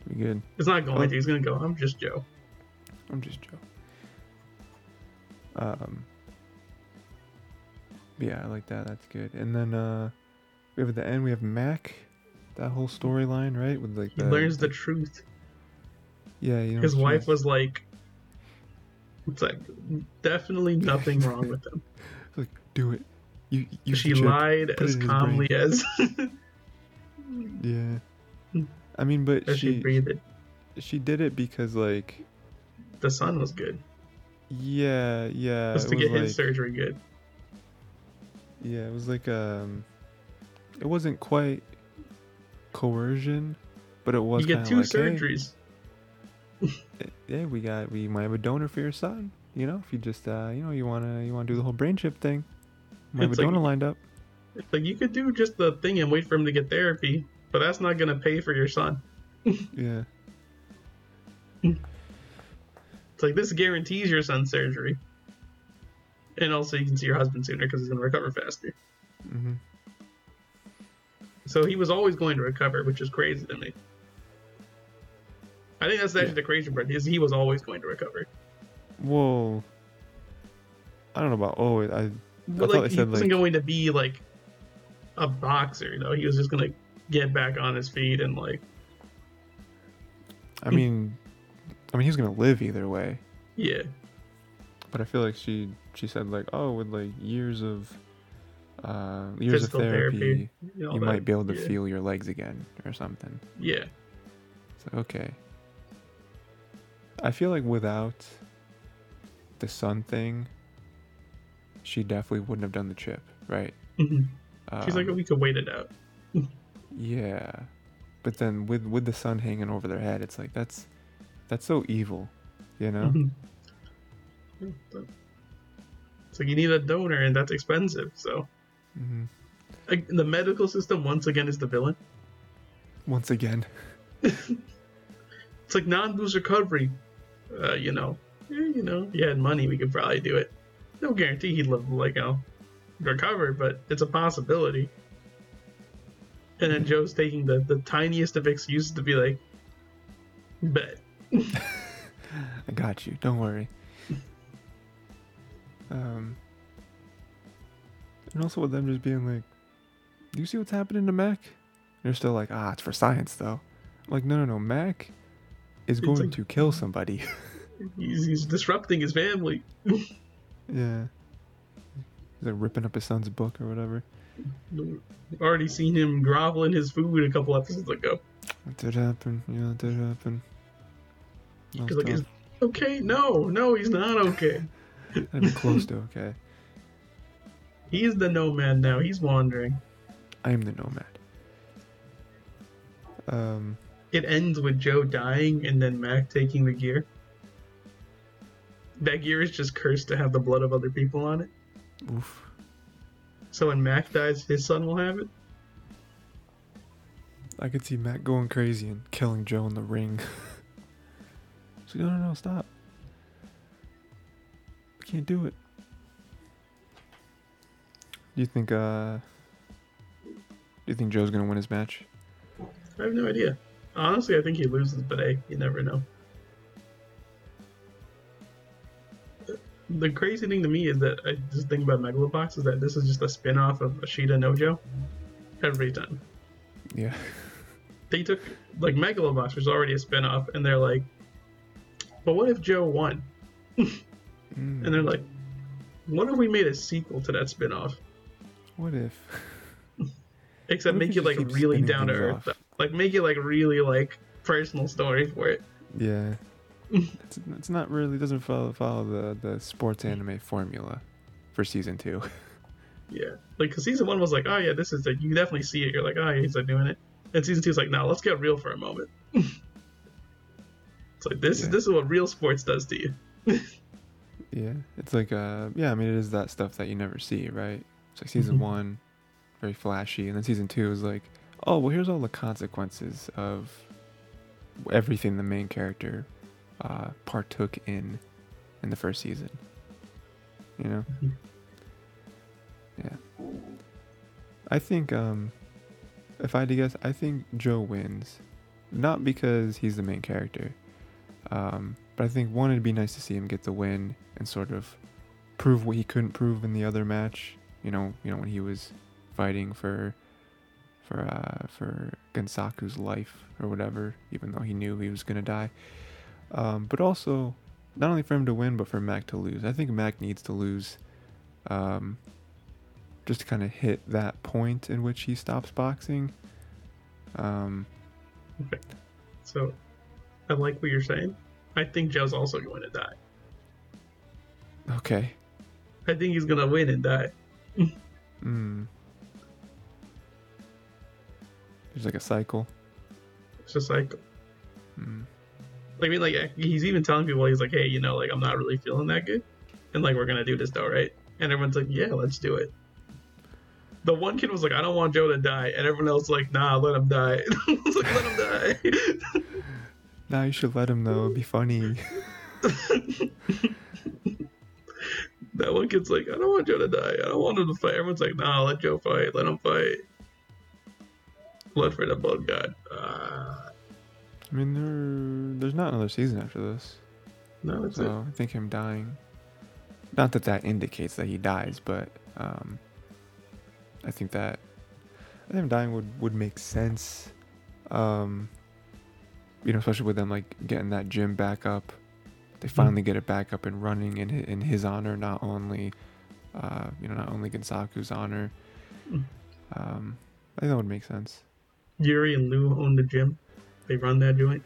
Speaker 1: That'd be good.
Speaker 2: It's not going
Speaker 1: Oh.
Speaker 2: to. He's gonna go. I'm just Joe.
Speaker 1: I'm just Joe. Um. Yeah, I like that. That's good. And then uh, we have at the end we have Mac. That whole storyline, right? With like
Speaker 2: He
Speaker 1: the
Speaker 2: learns the truth.
Speaker 1: yeah, you know,
Speaker 2: His wife was like, "It's like definitely nothing wrong with him."
Speaker 1: like, do it. You, use
Speaker 2: she lied as calmly as,
Speaker 1: Yeah. I mean, but
Speaker 2: she
Speaker 1: she
Speaker 2: breathed.
Speaker 1: she did it because like
Speaker 2: The son was good.
Speaker 1: yeah, yeah,
Speaker 2: Just to get
Speaker 1: like
Speaker 2: his surgery good.
Speaker 1: yeah, it was like um it wasn't quite coercion, but it was
Speaker 2: You get two
Speaker 1: like, hey,
Speaker 2: surgeries.
Speaker 1: yeah, we got we might have a donor for your son. You know, if you just uh you know you wanna you wanna do the whole brain chip thing, a
Speaker 2: It's like-
Speaker 1: lined up.
Speaker 2: It's like you could do just the thing and wait for him to get therapy, but that's not gonna pay for your son.
Speaker 1: Yeah,
Speaker 2: It's like this guarantees your son's surgery, and also you can see your husband sooner because he's gonna recover faster.
Speaker 1: Mm-hmm.
Speaker 2: So he was always going to recover, which is crazy to me. I think that's actually
Speaker 1: Yeah.
Speaker 2: the crazy part is he was always going to recover.
Speaker 1: Whoa. I don't know about oh I
Speaker 2: But like he
Speaker 1: said,
Speaker 2: wasn't
Speaker 1: like-
Speaker 2: going to be like a boxer, though. He was just gonna get back on his feet and like
Speaker 1: I mean, I mean, he's gonna live either way.
Speaker 2: yeah
Speaker 1: But I feel like she she said like, oh, with like years of uh years
Speaker 2: Physical
Speaker 1: of therapy,
Speaker 2: therapy, you, that-
Speaker 1: might be able to
Speaker 2: yeah.
Speaker 1: feel your legs again or something.
Speaker 2: yeah
Speaker 1: So okay. I feel like without the sun thing, she definitely wouldn't have done the chip, right?
Speaker 2: Mhm. she's like
Speaker 1: Um,
Speaker 2: we could wait it out
Speaker 1: Yeah. But then with with the sun hanging over their head, it's like that's that's so evil, you know?
Speaker 2: Mhm. It's like you need a donor and that's expensive. So
Speaker 1: hmm
Speaker 2: like, the medical system once again is the villain.
Speaker 1: Once again.
Speaker 2: It's like non-boost recovery. Uh, you know, eh, you know, if you had money, we could probably do it. No guarantee he'd live like you know, recover, but it's a possibility. And then Joe's taking the the tiniest of excuses to be like, bet.
Speaker 1: I got you. Don't worry. Um, and also with them just being like, "Do you see what's happening to Mac?" They're still like, "Ah, it's for science, though." I'm like, no, no, no. Mac is
Speaker 2: It's
Speaker 1: going
Speaker 2: like-
Speaker 1: to kill somebody.
Speaker 2: He's, he's disrupting his family.
Speaker 1: yeah. He's like ripping up his son's book or whatever.
Speaker 2: We've already seen him groveling his food a couple episodes ago.
Speaker 1: It did happen. Yeah, it did happen. Was
Speaker 2: like, is okay? No, no, he's not okay.
Speaker 1: Even close to okay.
Speaker 2: He's the nomad now. He's wandering.
Speaker 1: I am the nomad. Um,
Speaker 2: It ends with Joe dying and then Mac taking the gear. That gear is just cursed to have the blood of other people on it.
Speaker 1: oof.
Speaker 2: So when Mac dies, his son will have it.
Speaker 1: I could see Mac going crazy and killing Joe in the ring. so no, no, no, stop. We can't do it. Do you think? uh Do you think Joe's gonna win his match?
Speaker 2: I have no idea. Honestly, I think he loses, but hey, you never know. The crazy thing to me is that I just think about Megalobox is that this is just a spin off of Ashita no Joe. Every time.
Speaker 1: Yeah.
Speaker 2: They took, like, Megalobox was already a spin off, and they're like, but what if Joe won?
Speaker 1: Mm,
Speaker 2: And they're like, what if we made a sequel to that spin off?
Speaker 1: what if?
Speaker 2: Except
Speaker 1: What if
Speaker 2: make it like really down to earth.
Speaker 1: off?
Speaker 2: Like make it like really like personal story for it.
Speaker 1: Yeah. it's, it's not really doesn't follow follow the the sports anime formula for season two.
Speaker 2: Yeah, like because season one was like, oh yeah, this is the you definitely see it. You're like, oh yeah, he's like doing it. And season two is like, now let's get real for a moment. it's like this
Speaker 1: Yeah.
Speaker 2: this is what real sports does to you.
Speaker 1: Yeah, it's like uh, yeah. I mean, it is that stuff that you never see, right? It's like season
Speaker 2: Mhm.
Speaker 1: one, very flashy, and then season two is like, oh well, here's all the consequences of everything the main character uh, partook in in the first season. You know?
Speaker 2: Mhm.
Speaker 1: Yeah. I think um, if I had to guess, I think Joe wins, not because he's the main character, um, but I think one, it'd be nice to see him get the win and sort of prove what he couldn't prove in the other match. You know, you know when he was fighting for for uh, for Gensaku's life or whatever, even though he knew he was gonna die. Um, but also, not only for him to win, but for Mac to lose. I think Mac needs to lose, um, just to kind of hit that point in which he stops boxing. Um,
Speaker 2: So I like what you're saying. I think Joe's also going to die.
Speaker 1: okay.
Speaker 2: I think he's gonna win and die.
Speaker 1: Mm. There's like a cycle.
Speaker 2: It's just like
Speaker 1: Mm.
Speaker 2: I mean, like he's even telling people he's like, hey, you know, like I'm not really feeling that good, and like we're gonna do this though, right? And everyone's like, yeah, let's do it. The one kid was like, I don't want Joe to die, and everyone else was like, nah, let him die. I was like, let him die.
Speaker 1: Nah, you should let him though. It'd be funny.
Speaker 2: that one kid's like, I don't want Joe to die. I don't want him to fight. Everyone's like, nah, let Joe fight. Let him fight. Blood for the blood god. Ah,
Speaker 1: I mean, there, there's not another season after this.
Speaker 2: no, that's it.
Speaker 1: So I think him dying. Not that that indicates that he dies, but um, I think that them dying would would make sense. Um, you know, especially with them like getting that gym back up. They finally get it back up and running in in his honor, not only, uh, you know, not only Gensaku's honor.
Speaker 2: Mm.
Speaker 1: Um, I think that would make sense.
Speaker 2: Yuri and Lou own the gym. They run that joint.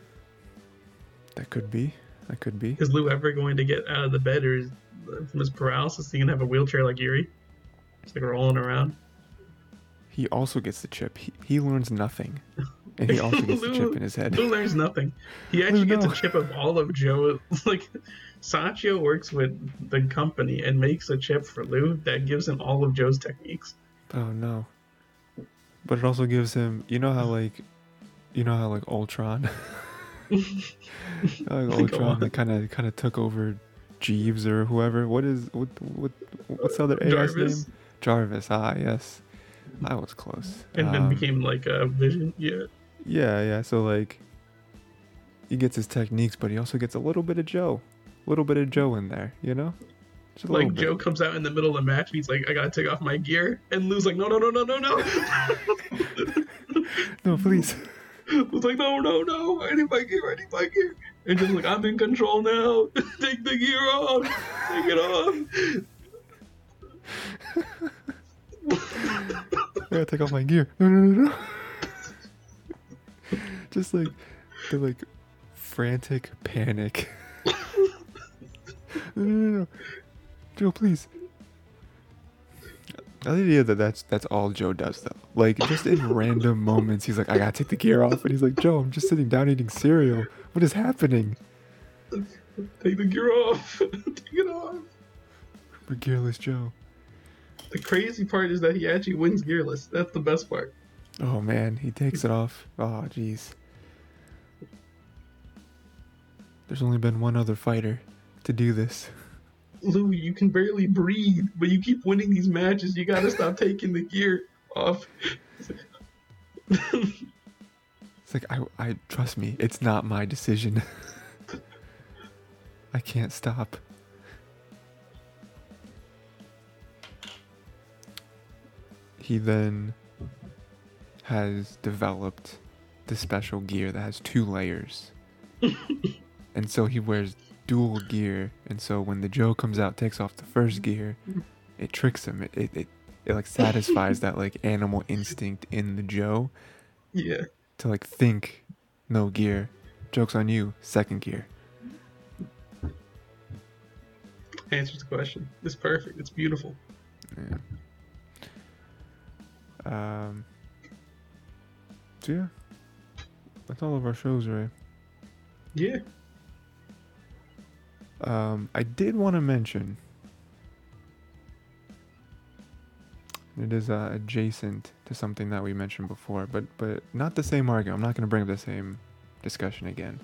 Speaker 1: That could be. That could be.
Speaker 2: Is Lou ever going to get out of the bed, or is, from his paralysis, he gonna have a wheelchair like Yuri? It's like rolling around.
Speaker 1: He also gets the chip. He, he learns nothing, and he also gets the chip in his head.
Speaker 2: Lou learns nothing. He actually
Speaker 1: Lou,
Speaker 2: gets
Speaker 1: no.
Speaker 2: a chip of all of Joe. Like Sachio works with the company and makes a chip for Lou that gives him all of Joe's techniques.
Speaker 1: Oh no. But it also gives him. You know how like, you know how like Ultron. like
Speaker 2: Go
Speaker 1: Ultron, that kind of kind of took over Jeeves or whoever. What is what what what's the other AI's
Speaker 2: Jarvis.
Speaker 1: name? Jarvis. Ah, yes. I was close.
Speaker 2: And then
Speaker 1: Um,
Speaker 2: became like a vision. Yeah.
Speaker 1: Yeah, yeah. So like, he gets his techniques, but he also gets a little bit of Joe, a little bit of Joe in there. You know,
Speaker 2: Like
Speaker 1: little bit.
Speaker 2: Joe comes out in the middle of the match, and he's like, "I gotta take off my gear," and Lou's like, "No, no, no, no, no, no."
Speaker 1: No, please.
Speaker 2: Lou's like, "No, no, no! I need my gear! I need my gear!" And just like, "I'm in control now. take the gear off. Take it off."
Speaker 1: I gotta take off my gear. No, no, no, no. Just like the like frantic panic. no, no, no, no. Joe, please. I like the idea that that's that's all Joe does though. Like just in random moments, he's like, "I gotta take the gear off," and he's like, "Joe, I'm just sitting down eating cereal. What is happening?"
Speaker 2: Take the gear off. take it off.
Speaker 1: We're gearless Joe.
Speaker 2: The crazy part is that he actually wins gearless. That's the best part.
Speaker 1: Oh man, he takes it off. Oh jeez. There's only been one other fighter to do this.
Speaker 2: Lou, you can barely breathe, but you keep winning these matches. You gotta stop taking the gear off.
Speaker 1: It's like I I trust me, it's not my decision. I can't stop. He then has developed the special gear that has two layers. and so he wears dual gear and so when the Joe comes out takes off the first gear, it tricks him. It it, it, it like satisfies that like animal instinct in the Joe
Speaker 2: yeah.
Speaker 1: to like think no gear jokes on you second gear
Speaker 2: Answers the question. It's perfect. It's beautiful.
Speaker 1: yeah. um so yeah that's all of our shows right
Speaker 2: Yeah.
Speaker 1: Um i did want to mention it is uh, adjacent to something that we mentioned before but but not the same argument i'm not going to bring up the same discussion again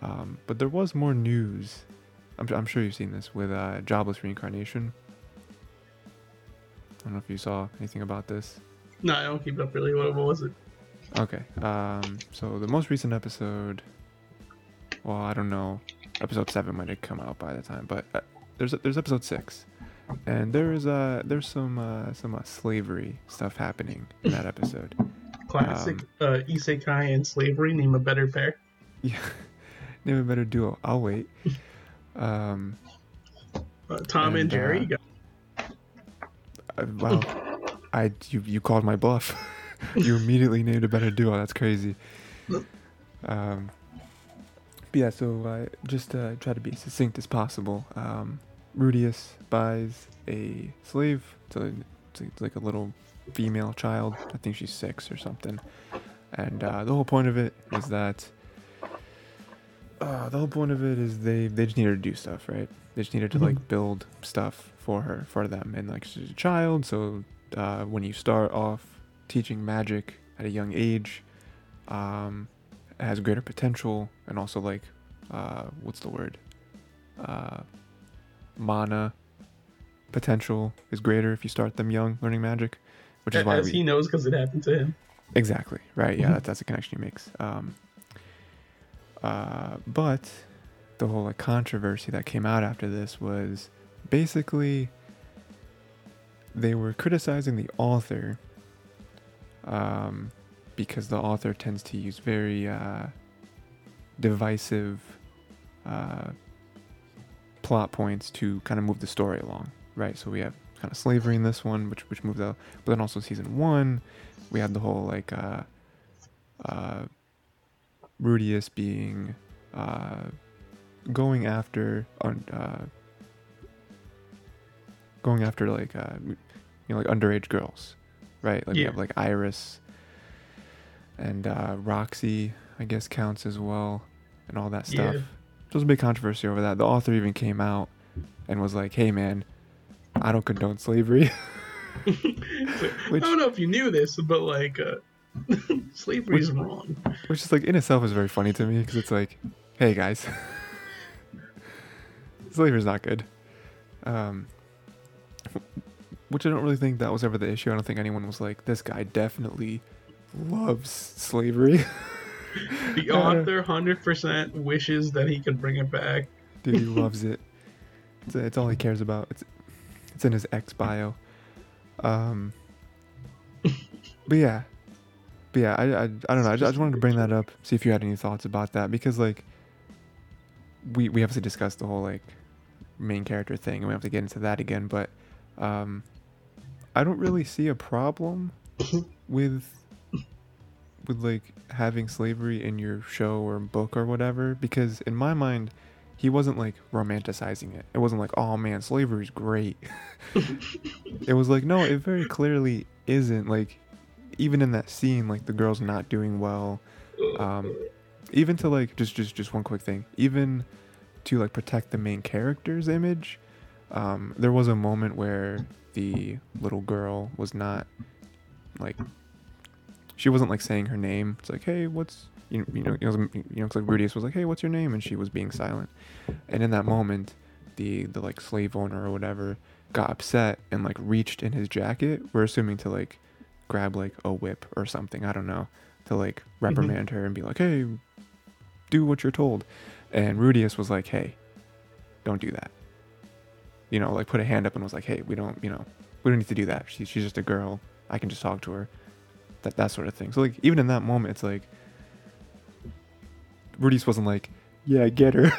Speaker 1: um, but there was more news I'm, I'm sure you've seen this with uh, jobless reincarnation i don't know if you saw anything about this
Speaker 2: No, I don't keep up really. What, what was it?
Speaker 1: Okay. Um. So the most recent episode. Well, I don't know. Episode seven might have come out by the time, but uh, there's there's episode six, and there is uh there's some uh, some uh, slavery stuff happening in that episode.
Speaker 2: Classic
Speaker 1: Um,
Speaker 2: uh, isekai and slavery. Name a better pair.
Speaker 1: Yeah. Name a better duo. I'll wait. Um.
Speaker 2: Uh, Tom and,
Speaker 1: And,
Speaker 2: Jerry.
Speaker 1: uh,
Speaker 2: got-
Speaker 1: uh, Wow. I you you called my bluff. you immediately named a better duo. That's crazy. Um. Yeah, so uh, just uh, try to be as succinct as possible. Um, Rudeus buys a slave to, to like a little female child. I think she's six or something. And uh, the whole point of it is that uh, the whole point of it is they they just need her to do stuff, right? They just need her to like build stuff for her for them, and like she's a child, so uh, when you start off teaching magic at a young age, um, has greater potential, and also like uh, what's the word? Uh, mana potential is greater if you start them young learning magic, which is why
Speaker 2: As
Speaker 1: we
Speaker 2: he knows because it happened to him.
Speaker 1: Exactly. Right. Yeah,
Speaker 2: Mhm.
Speaker 1: that, that's the connection he makes. Um, uh, but the whole like controversy that came out after this was basically they were criticizing the author um, because the author tends to use very uh, divisive uh, plot points to kind of move the story along, right? So we have kind of slavery in this one, which which moves out, but then also season one, we had the whole like uh, uh, Rudeus being uh, going after on uh, going after like uh, you know like underage girls, right? Like we have like Eris and uh, Roxy, I guess counts as well, and all that stuff.
Speaker 2: Yeah.
Speaker 1: There was a big controversy over that. The author even came out and was like, "Hey, man, I don't condone slavery." Which-
Speaker 2: I don't know if you knew this, but like, uh, slavery is wrong.
Speaker 1: which is like in itself is very funny to me because it's like, hey guys, slavery's not good. Um, which I don't really think that was ever the issue. I don't think anyone was like, this guy definitely loves slavery.
Speaker 2: The
Speaker 1: Uh,
Speaker 2: author hundred percent wishes that he could bring it back.
Speaker 1: Dude, he loves it. It's, it's all he cares about. It's it's in his ex bio. Um. But yeah, but yeah, I, I, I don't know. I just, I just wanted to bring that up, see if you had any thoughts about that because like we we obviously discussed the whole like main character thing, and we have to get into that again. But um, I don't really see a problem with with like having slavery in your show or book or whatever because in my mind he wasn't like romanticizing it. It wasn't like oh man slavery's great. It was like no it very clearly isn't. Like even in that scene like the girl's not doing well. Um even to like just just just one quick thing. Even to like protect the main character's image um there was a moment where the little girl was not like she wasn't like saying her name. It's like hey what's you know you know you know, you know like Rudeus was like hey what's your name? And she was being silent. And in that moment the the like slave owner or whatever got upset and like reached in his jacket. We're assuming to like grab like a whip or something i don't know to like mm-hmm. reprimand her and be like hey do what you're told. And rudeus was like hey don't do that. You know like put a hand up and was like hey we don't you know we don't need to do that. She's, she's just a girl. I can just talk to her that that sort of thing so like even in that moment it's like rudeus wasn't like yeah get her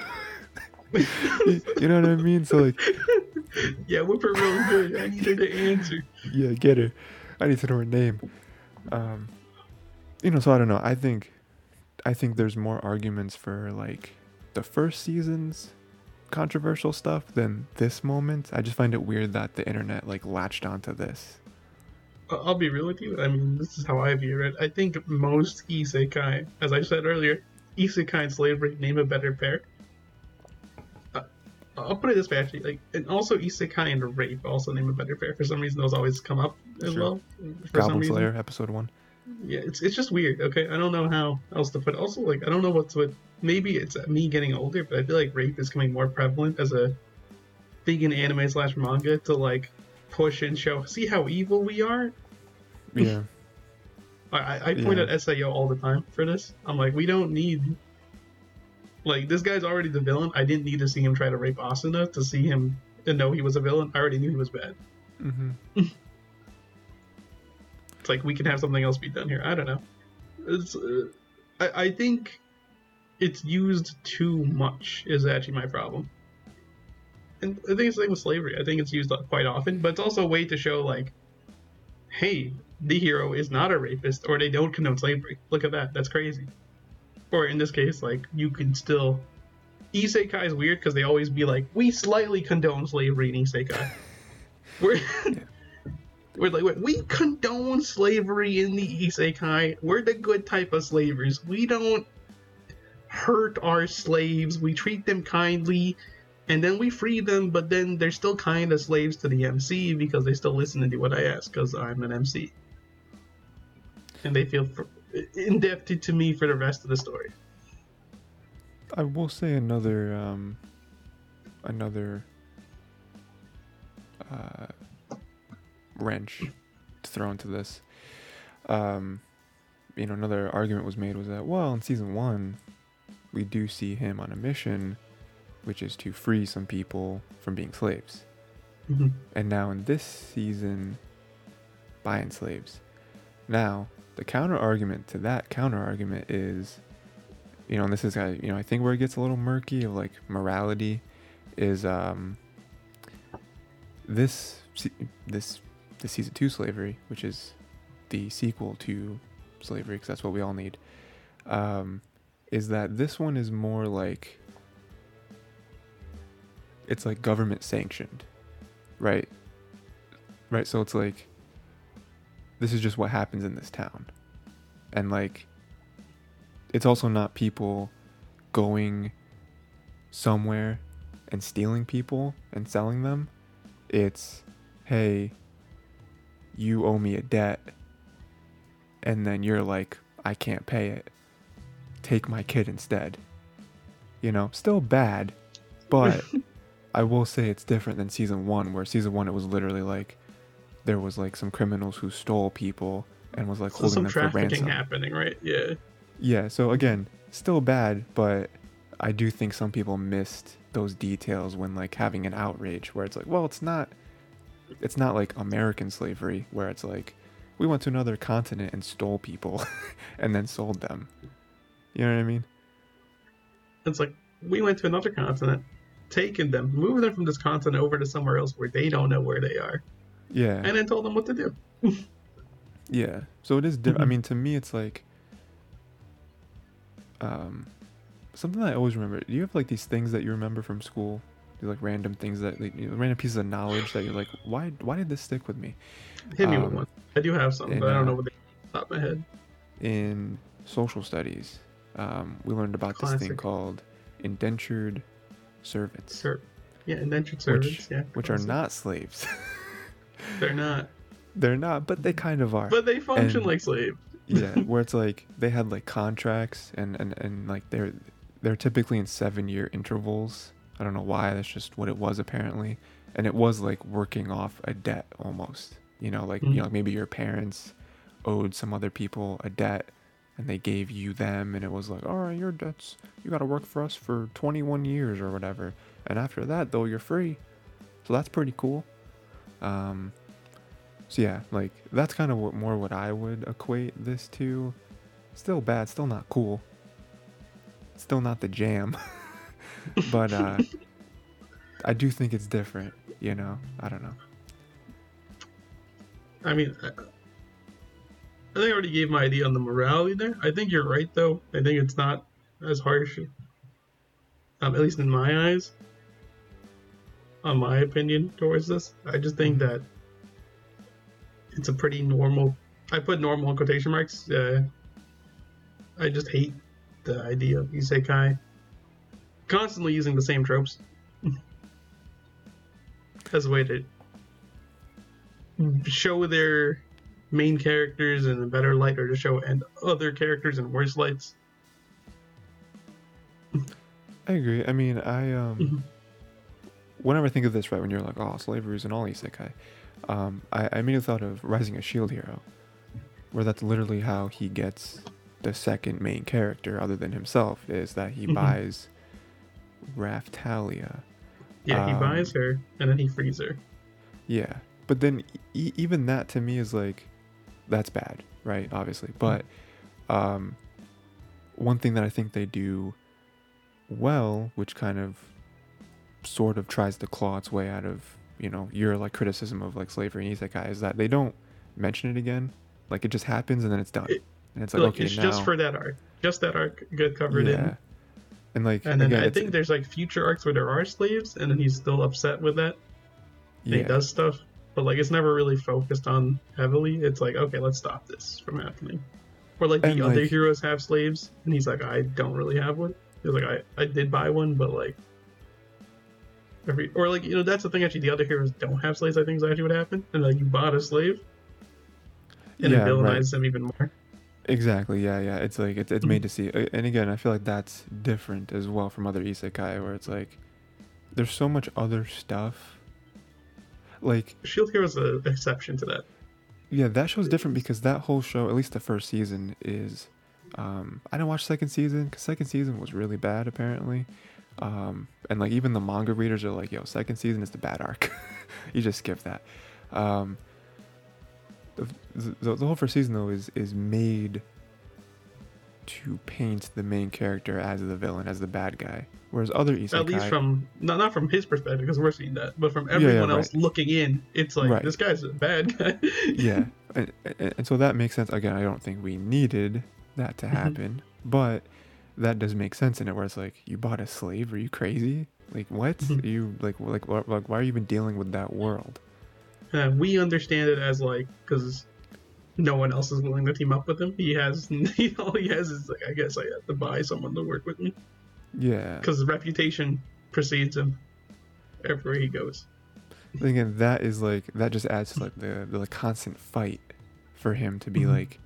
Speaker 1: you know what i mean so like
Speaker 2: Yeah, whip her real good. I need her to answer.
Speaker 1: yeah, get her. I need to know her name. Um, you know, so I don't know. I think, I think there's more arguments for like the first season's controversial stuff than this moment. I just find it weird that the internet like latched onto this.
Speaker 2: I'll be real with you. I mean, this is how I view it. I think most isekai, as I said earlier, isekai and slavery name a better pair. Uh, I'll put it this way, actually. Like, and also isekai and rape also name a better pair. For some reason, those always come up as
Speaker 1: Sure.
Speaker 2: well. For some
Speaker 1: Goblin
Speaker 2: reason.
Speaker 1: Slayer episode one.
Speaker 2: Yeah, it's it's just weird. Okay, I don't know how else to put. It. Also, like I don't know what's with. Maybe it's me getting older, but I feel like rape is becoming more prevalent as a thing in anime slash manga to like push and show. See how evil we are.
Speaker 1: Yeah,
Speaker 2: I I, I point
Speaker 1: Yeah.
Speaker 2: at SAO all the time for this. I'm like, we don't need. Like this guy's already the villain. I didn't need to see him try to rape Asuna to see him to know he was a villain. I already knew he was bad.
Speaker 1: hmm
Speaker 2: It's like we can have something else be done here. I don't know. It's, uh, I, I think it's used too much is actually my problem. And I think it's the same with slavery. I think it's used quite often, but it's also a way to show like, hey, the hero is not a rapist, or they don't condone slavery. Look at that. That's crazy. Or in this case, like you can still. Isekai is weird because they always be like, we slightly condone slavery in Isekai. We're we're like wait, we condone slavery in the isekai. We're the good type of slavers. We don't hurt our slaves. We treat them kindly, and then we free them. But then they're still kind of slaves to the MC because they still listen and do what I ask because I'm an MC, and they feel indebted to me for the rest of the story.
Speaker 1: I will say another um, another uh, wrench to throw into this. Um, you know, another argument was made was that well, in season one, we do see him on a mission, which is to free some people from being slaves,
Speaker 2: Mhm.
Speaker 1: and now in this season, buying slaves. Now, the counter argument to that counter argument is, you know, and this is, you know, I think where it gets a little murky of like morality is um, this this the season two slavery, which is the sequel to slavery, because that's what we all need. Um, is that this one is more like it's like government sanctioned, right? Right. So it's like this is just what happens in this town, and like it's also not people going somewhere and stealing people and selling them. It's, hey, you owe me a debt. And then you're like, I can't pay it. Take my kid instead. You know, still bad, but I will say it's different than season one, where season one it was literally like there was like some criminals who stole people and was like
Speaker 2: So
Speaker 1: holding them for
Speaker 2: trafficking
Speaker 1: ransom.
Speaker 2: happening, right? Yeah.
Speaker 1: Yeah, so again, still bad, but I do think some people missed those details when like having an outrage where it's like, well, it's not it's not like American slavery where it's like we went to another continent and stole people and then sold them. You know what I mean?
Speaker 2: It's like we went to another continent, taken them, moved them from this continent over to somewhere else where they don't know where they are,
Speaker 1: Yeah.
Speaker 2: and then told them what to do.
Speaker 1: Yeah. So it is di- I
Speaker 2: Mhm.
Speaker 1: mean to me it's like um something that I always remember. Do you have like these things that you remember from school? Do like random things that like, you know, random pieces of knowledge that you're like, why why did this stick with me?
Speaker 2: Hit me with
Speaker 1: Um,
Speaker 2: one. I do have some,
Speaker 1: and,
Speaker 2: but I don't
Speaker 1: uh,
Speaker 2: know what they the top of my head.
Speaker 1: in social studies, um, we learned about this thing called indentured servants,
Speaker 2: Sir, yeah, indentured servants.
Speaker 1: which,
Speaker 2: yeah,
Speaker 1: which are not slaves.
Speaker 2: They're not,
Speaker 1: They're not, but they kind of are.
Speaker 2: but they function
Speaker 1: And-
Speaker 2: like slaves.
Speaker 1: yeah, where it's like they had like contracts and, and, and like they're they're typically in seven year intervals. I don't know why. That's just what it was apparently, and it was like working off a debt almost. You know, like you
Speaker 2: Mhm.
Speaker 1: know maybe your parents owed some other people a debt, and they gave you them, and it was like, all right, your debts, you got to work for us for 21 years or whatever, and after that though you're free. So that's pretty cool. Um, so yeah, like that's kind of what more what I would equate this to. Still bad, still not cool. Still not the jam. but uh I do think it's different, you know. I don't know.
Speaker 2: I mean, I, think I already gave my idea on the morality there. I think you're right, though. I think it's not as harsh, um, at least in my eyes, on my opinion towards this. I just think that it's a pretty normal. I put normal in quotation marks. Uh, I just hate the idea of isekai constantly using the same tropes as a way to show their main characters in a better light or to show and other characters in worse lights.
Speaker 1: I agree. I mean, I um
Speaker 2: Mhm.
Speaker 1: Whenever I think of this, right, when you're like, oh, slavery is an all isekai, um, I, I immediately thought of Rising a Shield Hero, where that's literally how he gets the second main character, other than himself, is that he
Speaker 2: Mhm.
Speaker 1: buys Raphtalia.
Speaker 2: Yeah, he
Speaker 1: Um,
Speaker 2: buys her and then he frees her.
Speaker 1: Yeah, but then e- even that to me is like, that's bad, right? Obviously, but um, one thing that I think they do well, which kind of sort of tries to claw its way out of you know your like criticism of like slavery and isekai, is that they don't mention it again. Like it just happens and then it's done, and it's like okay
Speaker 2: it's
Speaker 1: now,
Speaker 2: just for that arc. Just that arc get covered
Speaker 1: yeah,
Speaker 2: in.
Speaker 1: and like
Speaker 2: And then
Speaker 1: again,
Speaker 2: I
Speaker 1: it's-
Speaker 2: think there's like future arcs where there are slaves and then he's still upset with that.
Speaker 1: Yeah,
Speaker 2: He does stuff. But like it's never really focused on heavily. It's like, okay, let's stop this from happening. Or like the
Speaker 1: And,
Speaker 2: other
Speaker 1: like-
Speaker 2: heroes have slaves and he's like, I don't really have one. He's like, I, I did buy one, but like every or like you know that's the thing actually the other heroes don't have slaves I think is actually what happened and like you bought a slave and
Speaker 1: yeah,
Speaker 2: it villainizes
Speaker 1: right.
Speaker 2: them even more.
Speaker 1: Exactly. Yeah, yeah. It's like it's it's made to see, and again, I feel like that's different as well from other isekai, where it's like there's so much other stuff. Like,
Speaker 2: Shield Hero is an exception to that.
Speaker 1: yeah, that show's different because that whole show, at least the first season, is. Um, I didn't watch second season because second season was really bad apparently, um, and like even the manga readers are like, "Yo, second season is the bad arc. you just skip that." Um, the, the, the whole first season though is is made to paint the main character as the villain, as the bad guy. Whereas other isekai,
Speaker 2: At least from not not from his perspective because we're seeing that, but from
Speaker 1: Yeah, yeah,
Speaker 2: everyone else looking in, it's like
Speaker 1: Right.
Speaker 2: this guy's a bad guy.
Speaker 1: yeah, and, and, and so that makes sense. Again, I don't think we needed that to
Speaker 2: Mhm.
Speaker 1: happen, but that doesn't make sense in it. Where it's like, you bought a slave? Are you crazy? Like what?
Speaker 2: Mhm.
Speaker 1: You like like wh- like why are you even dealing with that world?
Speaker 2: Uh, we understand it as like because no one else is willing to team up with him. He has he, all he has is like I guess I have to buy someone to work with me
Speaker 1: Yeah,
Speaker 2: because his reputation precedes him everywhere he goes.
Speaker 1: And again, that is like that just adds to like the the constant fight for him to be
Speaker 2: Mhm.
Speaker 1: like,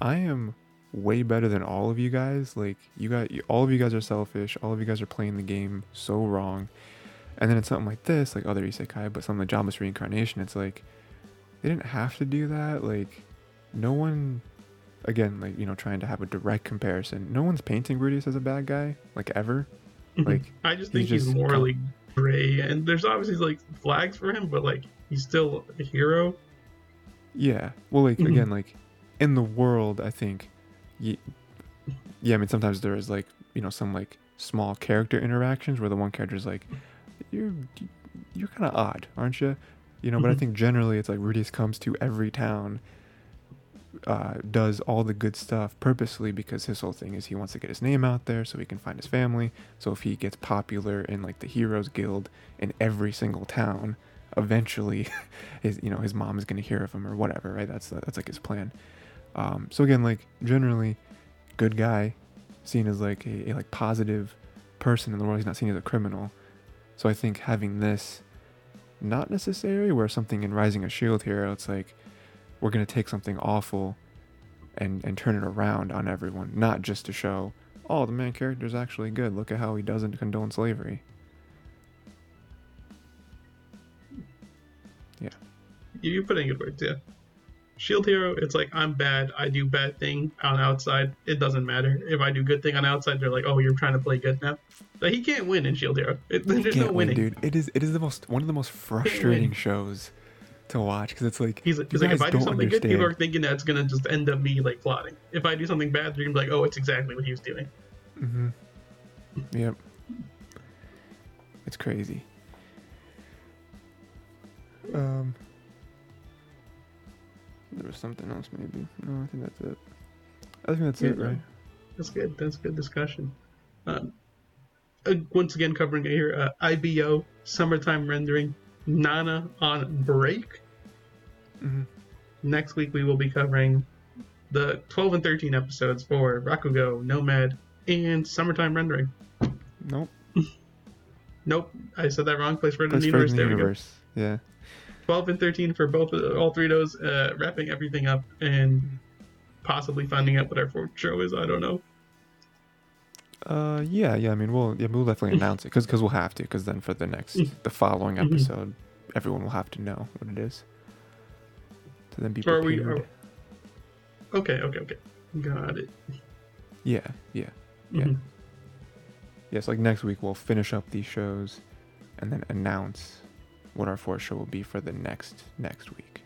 Speaker 1: I am way better than all of you guys. Like you got all of you guys are selfish. All of you guys are playing the game so wrong. And then it's something like this, like other isekai, but something like Jobless Reincarnation. It's like they didn't have to do that. Like no one, again, like you know, trying to have a direct comparison. No one's painting Rudeus as a bad guy, like ever. Like,
Speaker 2: I just
Speaker 1: he's
Speaker 2: think he's,
Speaker 1: just
Speaker 2: morally gray, and there's obviously like flags for him, but like he's still a hero.
Speaker 1: Yeah. Well, like
Speaker 2: Mhm.
Speaker 1: again, like in the world, I think, y- yeah. I mean, sometimes there is like you know some like small character interactions where the one character is like, you're you're kind of odd, aren't you? You know. But I
Speaker 2: Mhm.
Speaker 1: think generally it's like Rudeus comes to every town, uh, does all the good stuff purposely because his whole thing is he wants to get his name out there so he can find his family. So if he gets popular in like the Heroes Guild in every single town, eventually his you know his mom is going to hear of him or whatever right that's that's like his plan um so again like generally good guy seen as like a, a like positive person in the world he's not seen as a criminal so i think having this not necessary where something in rising a shield hero it's like we're to take something awful and and turn it around on everyone not just to show oh the main character is actually good look at how he doesn't condone slavery Yeah.
Speaker 2: You're putting it words, yeah. Shield hero, it's like I'm bad. I do bad thing on outside. It doesn't matter if I do good thing on outside. They're like, oh, you're trying to play good now. Like he can't win in Shield hero. It,
Speaker 1: He
Speaker 2: there's
Speaker 1: can't
Speaker 2: no
Speaker 1: win, dude. It is it is the most one of the most frustrating shows to watch because it's like
Speaker 2: He's, he's like, if I do something good, people are thinking that's gonna just end up me like plotting. If I do something bad, they're gonna be like, oh, it's exactly what he was doing.
Speaker 1: Mm-hmm. Yep. It's crazy. Um, there was something else maybe. No, I think that's it. I think that's it,
Speaker 2: Yeah.
Speaker 1: right?
Speaker 2: That's good. That's good discussion. Um, uh, once again, covering it here, uh, IBO summertime rendering. Nana on break.
Speaker 1: Mm-hmm.
Speaker 2: Next week we will be covering the 12 and 13 episodes for Rakugo, Nomad, and Summertime Rendering.
Speaker 1: Nope.
Speaker 2: Nope, I said that wrong. Place for it in the
Speaker 1: Frozen
Speaker 2: universe. There we go.
Speaker 1: Universe. Yeah.
Speaker 2: 12 and 13 for both all three of those, uh, wrapping everything up and possibly finding out what our fourth show is. I don't know.
Speaker 1: Uh, yeah, yeah. I mean, we'll yeah, we'll definitely announce it because we'll have to because then for the next
Speaker 2: Mm.
Speaker 1: the following
Speaker 2: Mhm.
Speaker 1: episode, everyone will have to know what it is. To then be
Speaker 2: So are we?
Speaker 1: prepared.
Speaker 2: Are, okay, okay, okay. Got it.
Speaker 1: Yeah, yeah. Yeah.
Speaker 2: Mhm.
Speaker 1: Yes, like next week we'll finish up these shows and then announce what our fourth show will be for the next next week.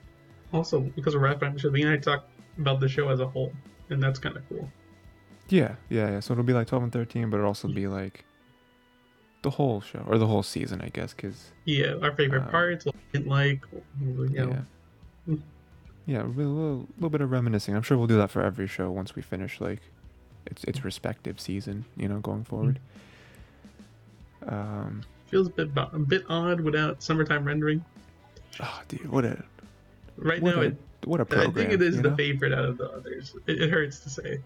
Speaker 2: Also, because we're wrapping up the show, we and I talk about the show as a whole, and that's kind of cool.
Speaker 1: Yeah, yeah, yeah. So it'll be like 12 and 13, but it'll also be like the whole show or the whole season, I guess, because
Speaker 2: Yeah, our favorite
Speaker 1: Uh,
Speaker 2: parts, what we didn't like, you know.
Speaker 1: yeah,
Speaker 2: Mm.
Speaker 1: yeah, a little, little, little bit of reminiscing. I'm sure we'll do that for every show once we finish like its its respective season, you know, going forward. Um,
Speaker 2: feels a bit a bit odd without summertime rendering.
Speaker 1: oh, dude, what a
Speaker 2: Right
Speaker 1: what
Speaker 2: now,
Speaker 1: a
Speaker 2: it,
Speaker 1: what a
Speaker 2: I
Speaker 1: program.
Speaker 2: I think it is the
Speaker 1: know?
Speaker 2: favorite out of the others. It, it hurts to say.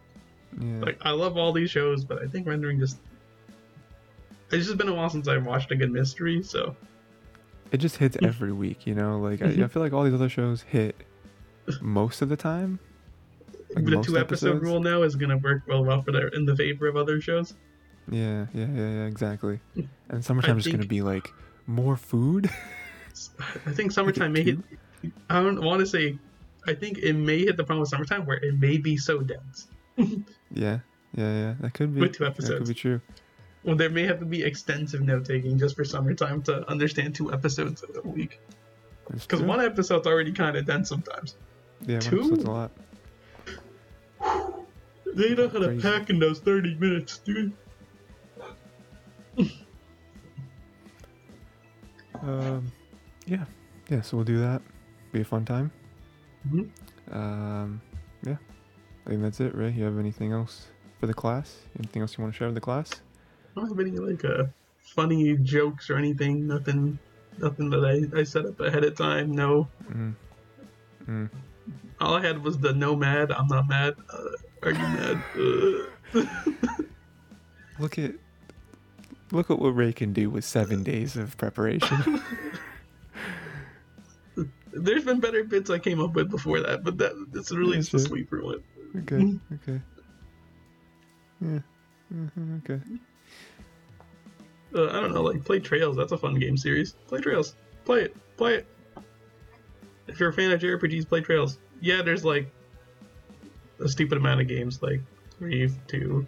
Speaker 1: Yeah.
Speaker 2: Like I love all these shows, but I think rendering just. It's just been a while since I've watched a good mystery, so
Speaker 1: it just hits every week, you know. Like I, I
Speaker 2: Mhm.
Speaker 1: feel like all these other shows hit most of the time. Like
Speaker 2: the two episode rule now is gonna work well well for their in the favor of other shows.
Speaker 1: Yeah, yeah, yeah, yeah, exactly. Hmm. And summertime is going to be like more food.
Speaker 2: I think summertime may hit. I don't want to say. I think it may hit the problem with summertime where it may be so dense.
Speaker 1: yeah, yeah, yeah. That could be.
Speaker 2: With two episodes,
Speaker 1: That could be true.
Speaker 2: Well, there may have to be extensive note taking just for summertime to understand two episodes a week. Because one episode's already kind of dense sometimes.
Speaker 1: Yeah, one
Speaker 2: Two?
Speaker 1: episode's a lot.
Speaker 2: They know how to pack in those 30 minutes, dude.
Speaker 1: Um, yeah, yeah. So we'll do that. Be a fun time.
Speaker 2: Mhm.
Speaker 1: Um, yeah. I think that's it, Ray. You have anything else for the class? Anything else you want to share with the class?
Speaker 2: I don't have any like uh, funny jokes or anything. Nothing, nothing that I, I set up ahead of time. No,
Speaker 1: Mm. Mm.
Speaker 2: all I had was the no mad. I'm not mad. Uh, are you mad? Uh.
Speaker 1: Look at look at what Ray can do with seven days of preparation.
Speaker 2: There's been better bits I came up with before that, but that it's really
Speaker 1: Yeah,
Speaker 2: just a
Speaker 1: sure.
Speaker 2: sleeper one.
Speaker 1: okay. Okay. Yeah. hmm okay.
Speaker 2: Uh, I don't know, like play Trails. That's a fun game series. Play Trails. Play it. Play it. If you're a fan of JRPGs, play Trails. Yeah, there's like a stupid amount of games, like three, two,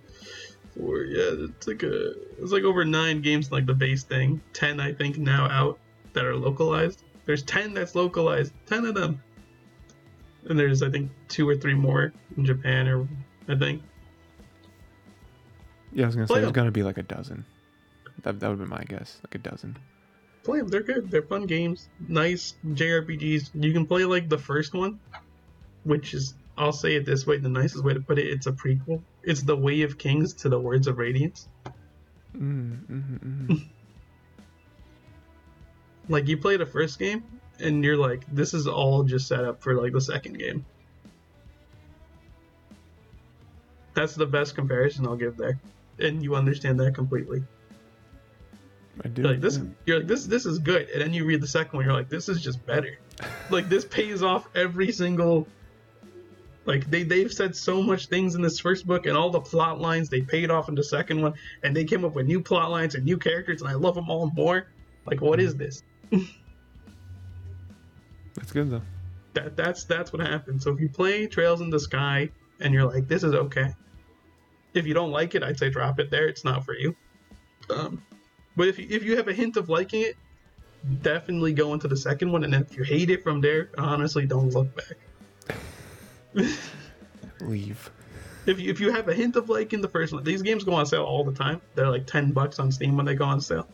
Speaker 2: four. Yeah, it's like a it's like over nine games, like the base thing. Ten, I think, now out that are localized. There's ten that's localized. Ten of them. And there's I think two or three more in Japan, or I think.
Speaker 1: Yeah, I was gonna
Speaker 2: Play
Speaker 1: say there's gonna be like a dozen. That that would be my guess, like a dozen.
Speaker 2: play them. They're good. They're fun games. Nice JRPGs. You can play like the first one, which is I'll say it this way: the nicest way to put it, it's a prequel. It's the Way of Kings to the Words of Radiance.
Speaker 1: Mm, mm, mm.
Speaker 2: Like you play the first game, and you're like, this is all just set up for like the second game. That's the best comparison I'll give there, and you understand that completely.
Speaker 1: I do.
Speaker 2: You're like this,
Speaker 1: yeah.
Speaker 2: you're like this. This is good, and then you read the second one. You're like, this is just better. like this pays off every single. Like they they've said so much things in this first book, and all the plot lines they paid off in the second one, and they came up with new plot lines and new characters, and I love them all more. Like, what is this?
Speaker 1: That's good though.
Speaker 2: That that's that's what happens. So if you play Trails in the Sky and you're like, this is okay. If you don't like it, I'd say drop it there. It's not for you. Um, but if you if you have a hint of liking it, definitely go into the second one. And then if you hate it from there, honestly, don't look back.
Speaker 1: Leave.
Speaker 2: If you, if you have a hint of like in the first one, these games go on sale all the time. They're like ten bucks on Steam when they go on sale.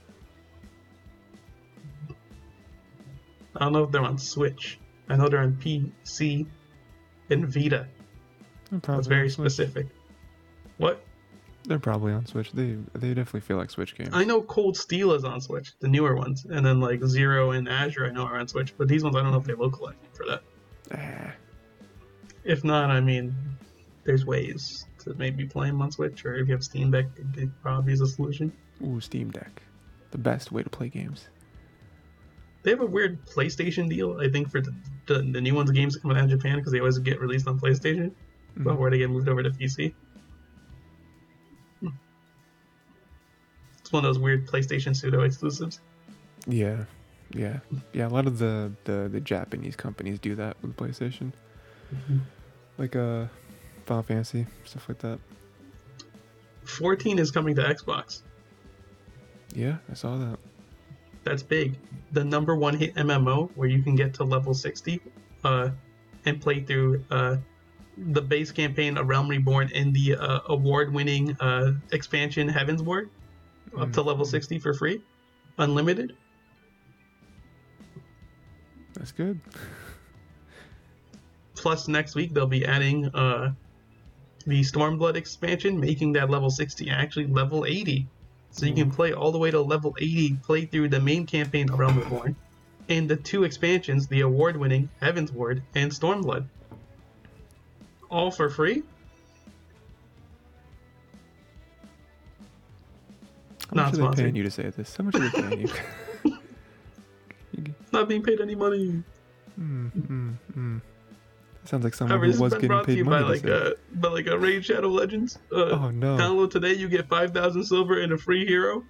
Speaker 2: I don't know if they're on Switch. I know they're on PC and Vita. That's very specific. What?
Speaker 1: They're probably on Switch. They they definitely feel like Switch games.
Speaker 2: I know Cold Steel is on Switch, the newer ones, and then like Zero and Azure I know are on Switch, but these ones I don't know if they localize for that.
Speaker 1: Ah.
Speaker 2: If not, I mean, there's ways to maybe play them on Switch, or if you have Steam Deck, it probably is a solution.
Speaker 1: ooh, Steam Deck, the best way to play games.
Speaker 2: They have a weird PlayStation deal, I think, for the, the, the new ones games that come out in Japan because they always get released on PlayStation, but
Speaker 1: Mhm.
Speaker 2: where they get moved over to PC. Hmm. It's one of those weird PlayStation pseudo exclusives.
Speaker 1: Yeah, yeah, yeah. A lot of the the the Japanese companies do that with PlayStation,
Speaker 2: Mm-hmm.
Speaker 1: Like uh, Final Fantasy stuff like that.
Speaker 2: 14 is coming to Xbox.
Speaker 1: Yeah, I saw that.
Speaker 2: That's big. The number one hit MMO where you can get to level 60 uh, and play through uh, the base campaign of Realm Reborn and the uh, award winning uh, expansion Heavensward up to level
Speaker 1: Mhm.
Speaker 2: 60 for free, unlimited.
Speaker 1: That's good.
Speaker 2: Plus, next week they'll be adding uh, the Stormblood expansion, making that level 60 actually level 80. So you can play all the way to level 80, play through the main campaign of Realm Reborn, and the two expansions, the award winning Heavensward and Stormblood. All for free?
Speaker 1: How
Speaker 2: Not
Speaker 1: much are they paying you to say this? How much are they paying you? You-
Speaker 2: Not being paid any money.
Speaker 1: mm, mm, mm. Sounds like someone
Speaker 2: However,
Speaker 1: who was getting
Speaker 2: to
Speaker 1: paid
Speaker 2: you by
Speaker 1: money
Speaker 2: like
Speaker 1: a,
Speaker 2: uh, by like a Raid Shadow Legends. Uh,
Speaker 1: oh no,
Speaker 2: Download today, you get 5,000 silver and a free hero.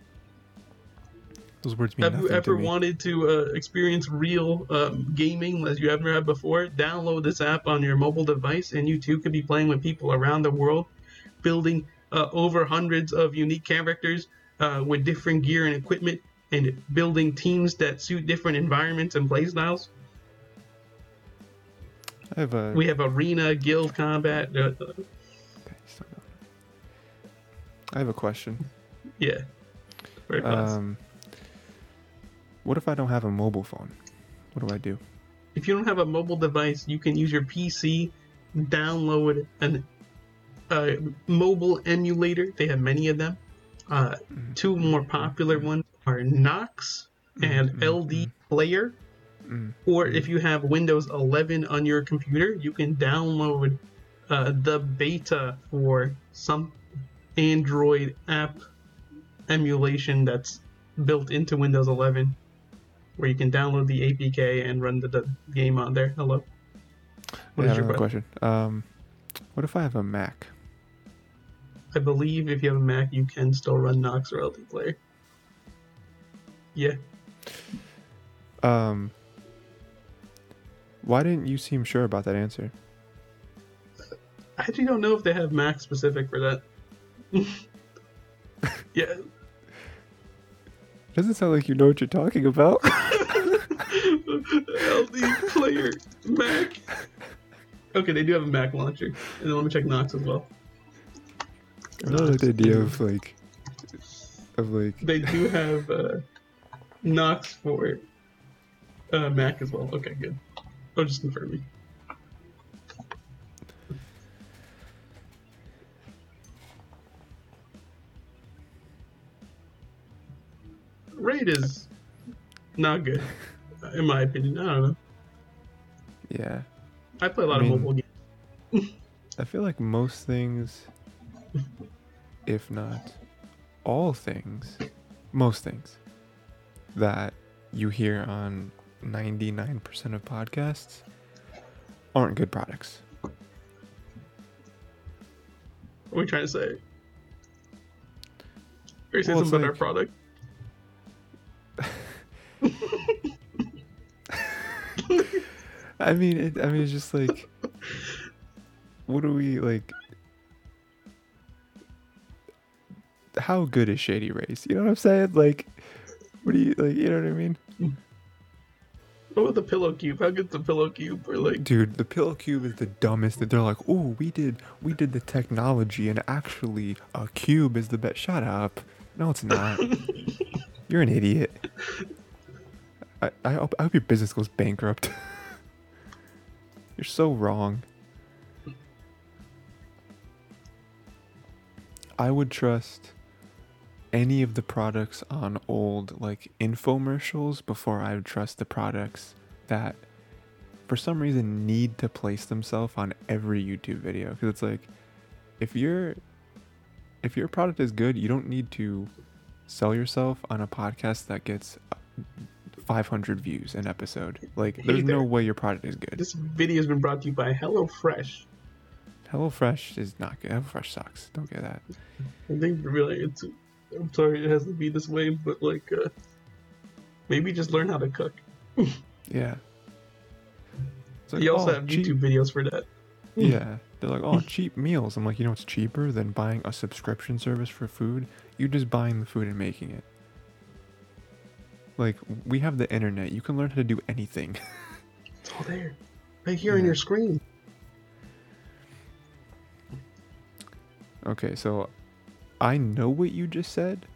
Speaker 1: those words mean
Speaker 2: Have you
Speaker 1: nothing to
Speaker 2: ever
Speaker 1: me.
Speaker 2: wanted to uh, experience real um, gaming as you haven't had before? Download this app on your mobile device, and you too could be playing with people around the world, building uh, over hundreds of unique characters uh, with different gear and equipment, and building teams that suit different environments and playstyles.
Speaker 1: I have a.
Speaker 2: We have Arena, Guild Combat. Uh,
Speaker 1: okay. I have a question.
Speaker 2: yeah. Very fast.
Speaker 1: Um, what if I don't have a mobile phone? What do I do?
Speaker 2: if you don't have a mobile device, you can use your PC, download an a mobile emulator. They have many of them. Uh, two more popular ones are Nox and
Speaker 1: Mhm,
Speaker 2: LD Player.
Speaker 1: Mm.
Speaker 2: Or if you have Windows 11 on your computer, you can download uh, the beta for some Android app emulation that's built into Windows 11, where you can download the APK and run the, the game on there. Hello. What
Speaker 1: yeah,
Speaker 2: is your question.
Speaker 1: Um, what if I have a Mac?
Speaker 2: I believe if you have a Mac, you can still run Nox or LD Player. Yeah.
Speaker 1: Um, why didn't you seem sure about that answer?
Speaker 2: I actually don't know if they have Mac specific for that. yeah.
Speaker 1: Doesn't sound like you know what you're talking about.
Speaker 2: LD player Mac. Okay, they do have a Mac launcher. And then let me check Nox as well.
Speaker 1: I don't like the idea of like, of like,
Speaker 2: They do have uh, Nox for uh, Mac as well. Okay, good. Oh, just confirming. Raid is not good, in my opinion. I don't know.
Speaker 1: yeah.
Speaker 2: I play a lot
Speaker 1: I mean-
Speaker 2: of mobile games.
Speaker 1: I feel like most things, if not all things, most things that you hear on 99% of podcasts aren't good products.
Speaker 2: What are we trying to say? Are you saying
Speaker 1: Well,
Speaker 2: something about our product?
Speaker 1: I mean, it, I mean, it's just like, what do we like? How good is Shady Race? You know what I'm saying? Like, what do you like? You know what I mean? Hmm.
Speaker 2: What about the pillow cube? How good's the pillow cube? Or like,
Speaker 1: Dude, the pillow cube is the dumbest. That They're like, oh, we did, we did the technology, and actually, a cube is the best. Shut up. No, it's not. You're an idiot. I, I, hope, I hope your business goes bankrupt. You're so wrong. I would trust any of the products on old like infomercials before I would trust the products that for some reason need to place themselves on every YouTube video because it's like if your if your product is good, you don't need to sell yourself on a podcast that gets uh, 500 views an episode. Like there's no way your product is good.
Speaker 2: this video has been brought to you by HelloFresh.
Speaker 1: HelloFresh is not good. HelloFresh sucks. Don't get that.
Speaker 2: I think really, it's. I'm sorry it has to be this way, but like, uh, maybe just learn how to cook.
Speaker 1: Yeah. It's like,
Speaker 2: You also
Speaker 1: oh,
Speaker 2: have
Speaker 1: cheap-
Speaker 2: YouTube videos for that.
Speaker 1: Yeah. They're like, oh, cheap meals. I'm like, you know what's cheaper than buying a subscription service for food? You're just buying the food and making it. Like, we have the internet. You can learn how to do anything.
Speaker 2: It's all there, right here on your screen.
Speaker 1: okay, so I know what you just said,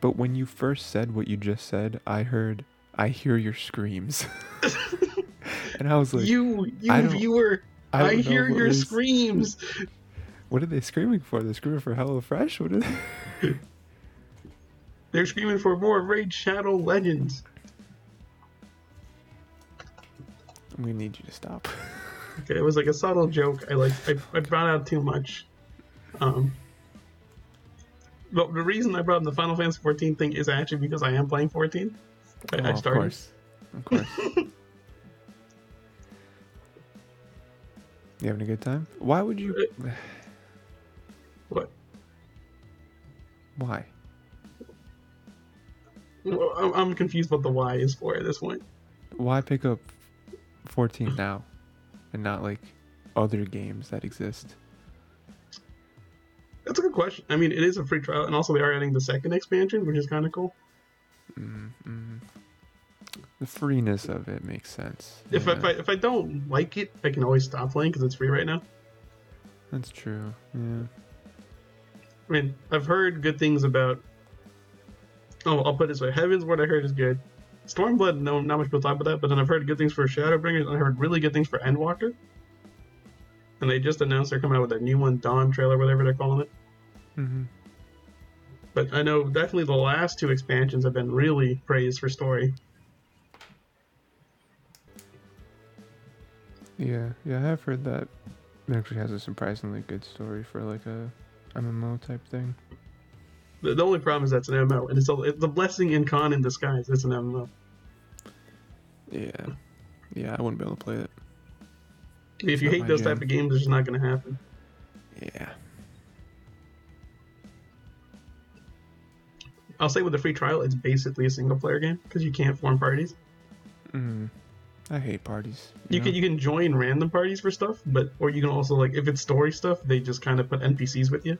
Speaker 1: but when you first said what you just said, I heard, I hear your screams. and I was like,
Speaker 2: you, you
Speaker 1: I
Speaker 2: viewer,
Speaker 1: I
Speaker 2: I, hear your
Speaker 1: is-
Speaker 2: screams.
Speaker 1: what are they screaming for? They're screaming for HelloFresh? What is
Speaker 2: They're screaming for more Raid Shadow Legends.
Speaker 1: We need you to stop.
Speaker 2: Okay, it was like a subtle joke. I like I, I brought out too much. Um, but the reason I brought up the Final Fantasy 14 thing is actually because I am playing 14. I,
Speaker 1: Oh,
Speaker 2: I
Speaker 1: of course. Of course. you having a good time? Why would you?
Speaker 2: Uh, what?
Speaker 1: Why?
Speaker 2: Well, I'm, I'm confused what the why is for at this point.
Speaker 1: Why pick up 14 now, and not like other games that exist?
Speaker 2: That's a good question. I mean, it is a free trial, and also they are adding the second expansion, which is kind of cool.
Speaker 1: Mm, mm. the freeness of it makes sense.
Speaker 2: If,
Speaker 1: yeah,
Speaker 2: if I if I don't like it, I can always stop playing because it's free right now.
Speaker 1: that's true. Yeah.
Speaker 2: I mean, I've heard good things about. Oh, I'll put it this way: Heavensward I heard is good. Stormblood, no, not much people talk about that. But then I've heard good things for Shadowbringers, and I heard really good things for Endwalker. And they just announced they're coming out with a new one, Dawn trailer, whatever they're calling it.
Speaker 1: hmm
Speaker 2: But I know definitely the last two expansions have been really praised for story.
Speaker 1: Yeah, yeah, I've heard that. It actually has a surprisingly good story for like a MMO type thing.
Speaker 2: The, the only problem is that's an MMO, and it's a, it's a blessing in con in disguise. It's an MMO.
Speaker 1: Yeah, yeah, I wouldn't be able to play it.
Speaker 2: If you hate those
Speaker 1: jam.
Speaker 2: type of games, it's just not going to happen.
Speaker 1: Yeah.
Speaker 2: I'll say with the free trial, it's basically a single player game because you can't form parties.
Speaker 1: Mm. I hate parties.
Speaker 2: You
Speaker 1: know?
Speaker 2: can you can join random parties for stuff, but or you can also like if it's story stuff, they just kind of put NPCs with you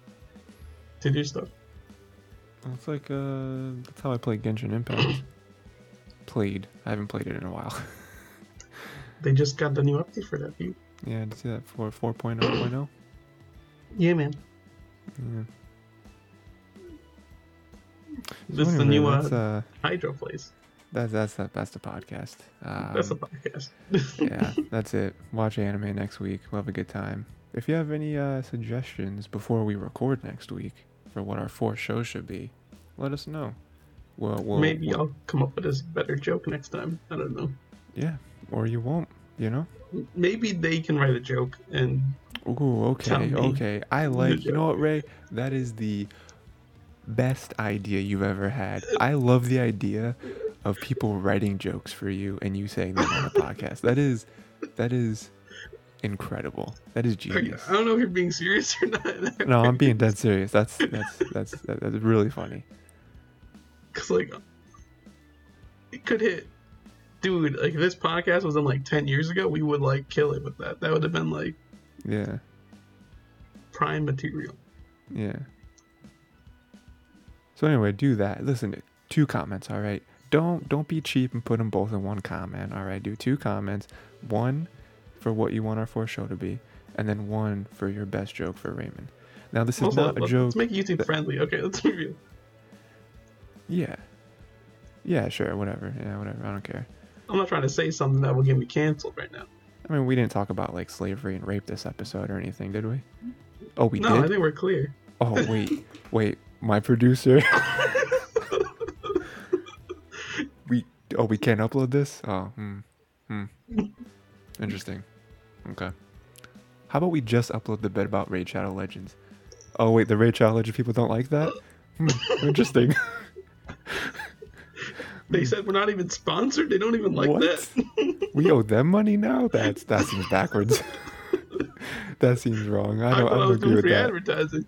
Speaker 2: to do stuff.
Speaker 1: It's like uh, that's how I play Genshin Impact. Played. I haven't played it in a while.
Speaker 2: They just got the new update for that. You,
Speaker 1: yeah, did you see that for 4.0.0?
Speaker 2: yeah, man.
Speaker 1: Yeah.
Speaker 2: This is the new uh,
Speaker 1: uh,
Speaker 2: Hydro place.
Speaker 1: that's that's that, that's the podcast. Um,
Speaker 2: That's a podcast.
Speaker 1: yeah, that's it. Watch anime next week. We'll have a good time. If you have any uh, suggestions before we record next week for what our four shows should be, let us know. Well, we'll
Speaker 2: Maybe
Speaker 1: we'll-
Speaker 2: I'll come up with a better joke next time. I don't know.
Speaker 1: yeah, or you won't. You know.
Speaker 2: Maybe they can write a joke and
Speaker 1: Ooh, okay, okay. I like. You know what, Ray? That is the best idea you've ever had. I love the idea of people writing jokes for you and you saying them on a podcast. That is, that is incredible. That is genius.
Speaker 2: I don't know if you're being serious or not.
Speaker 1: No, I'm being dead serious. That's that's that's that, that's really funny.
Speaker 2: Cause like it could hit, dude. Like if this podcast was in like ten years ago, we would like kill it with that. That would have been like
Speaker 1: Yeah,
Speaker 2: prime material.
Speaker 1: yeah. So anyway, do that. Listen, to two comments, all right. Don't don't be cheap and put them both in one comment. All right, do two comments. One for what you want our fourth show to be, and then one for your best joke for Rayman. Now this is
Speaker 2: Also,
Speaker 1: not a
Speaker 2: let's,
Speaker 1: joke.
Speaker 2: let's make YouTube
Speaker 1: that-
Speaker 2: friendly. Okay, let's be real.
Speaker 1: Yeah. Yeah, sure, whatever. Yeah, whatever. I don't care.
Speaker 2: I'm not trying to say something that will get me canceled right now.
Speaker 1: I mean, we didn't talk about like slavery and rape this episode or anything, did we? Oh, we
Speaker 2: no, I think we're clear.
Speaker 1: Oh wait, wait. My producer. we oh we can't upload this. Oh hmm hmm. Interesting. Okay. How about we just upload the bit about Raid Shadow Legends? Oh wait, the Raid Shadow Legends people don't like that. Hmm, interesting.
Speaker 2: They said we're not even sponsored. They don't even like
Speaker 1: What?
Speaker 2: that.
Speaker 1: we owe them money now. That's that seems backwards. that seems wrong. I don't. I
Speaker 2: I
Speaker 1: agree with
Speaker 2: free
Speaker 1: that.
Speaker 2: advertising.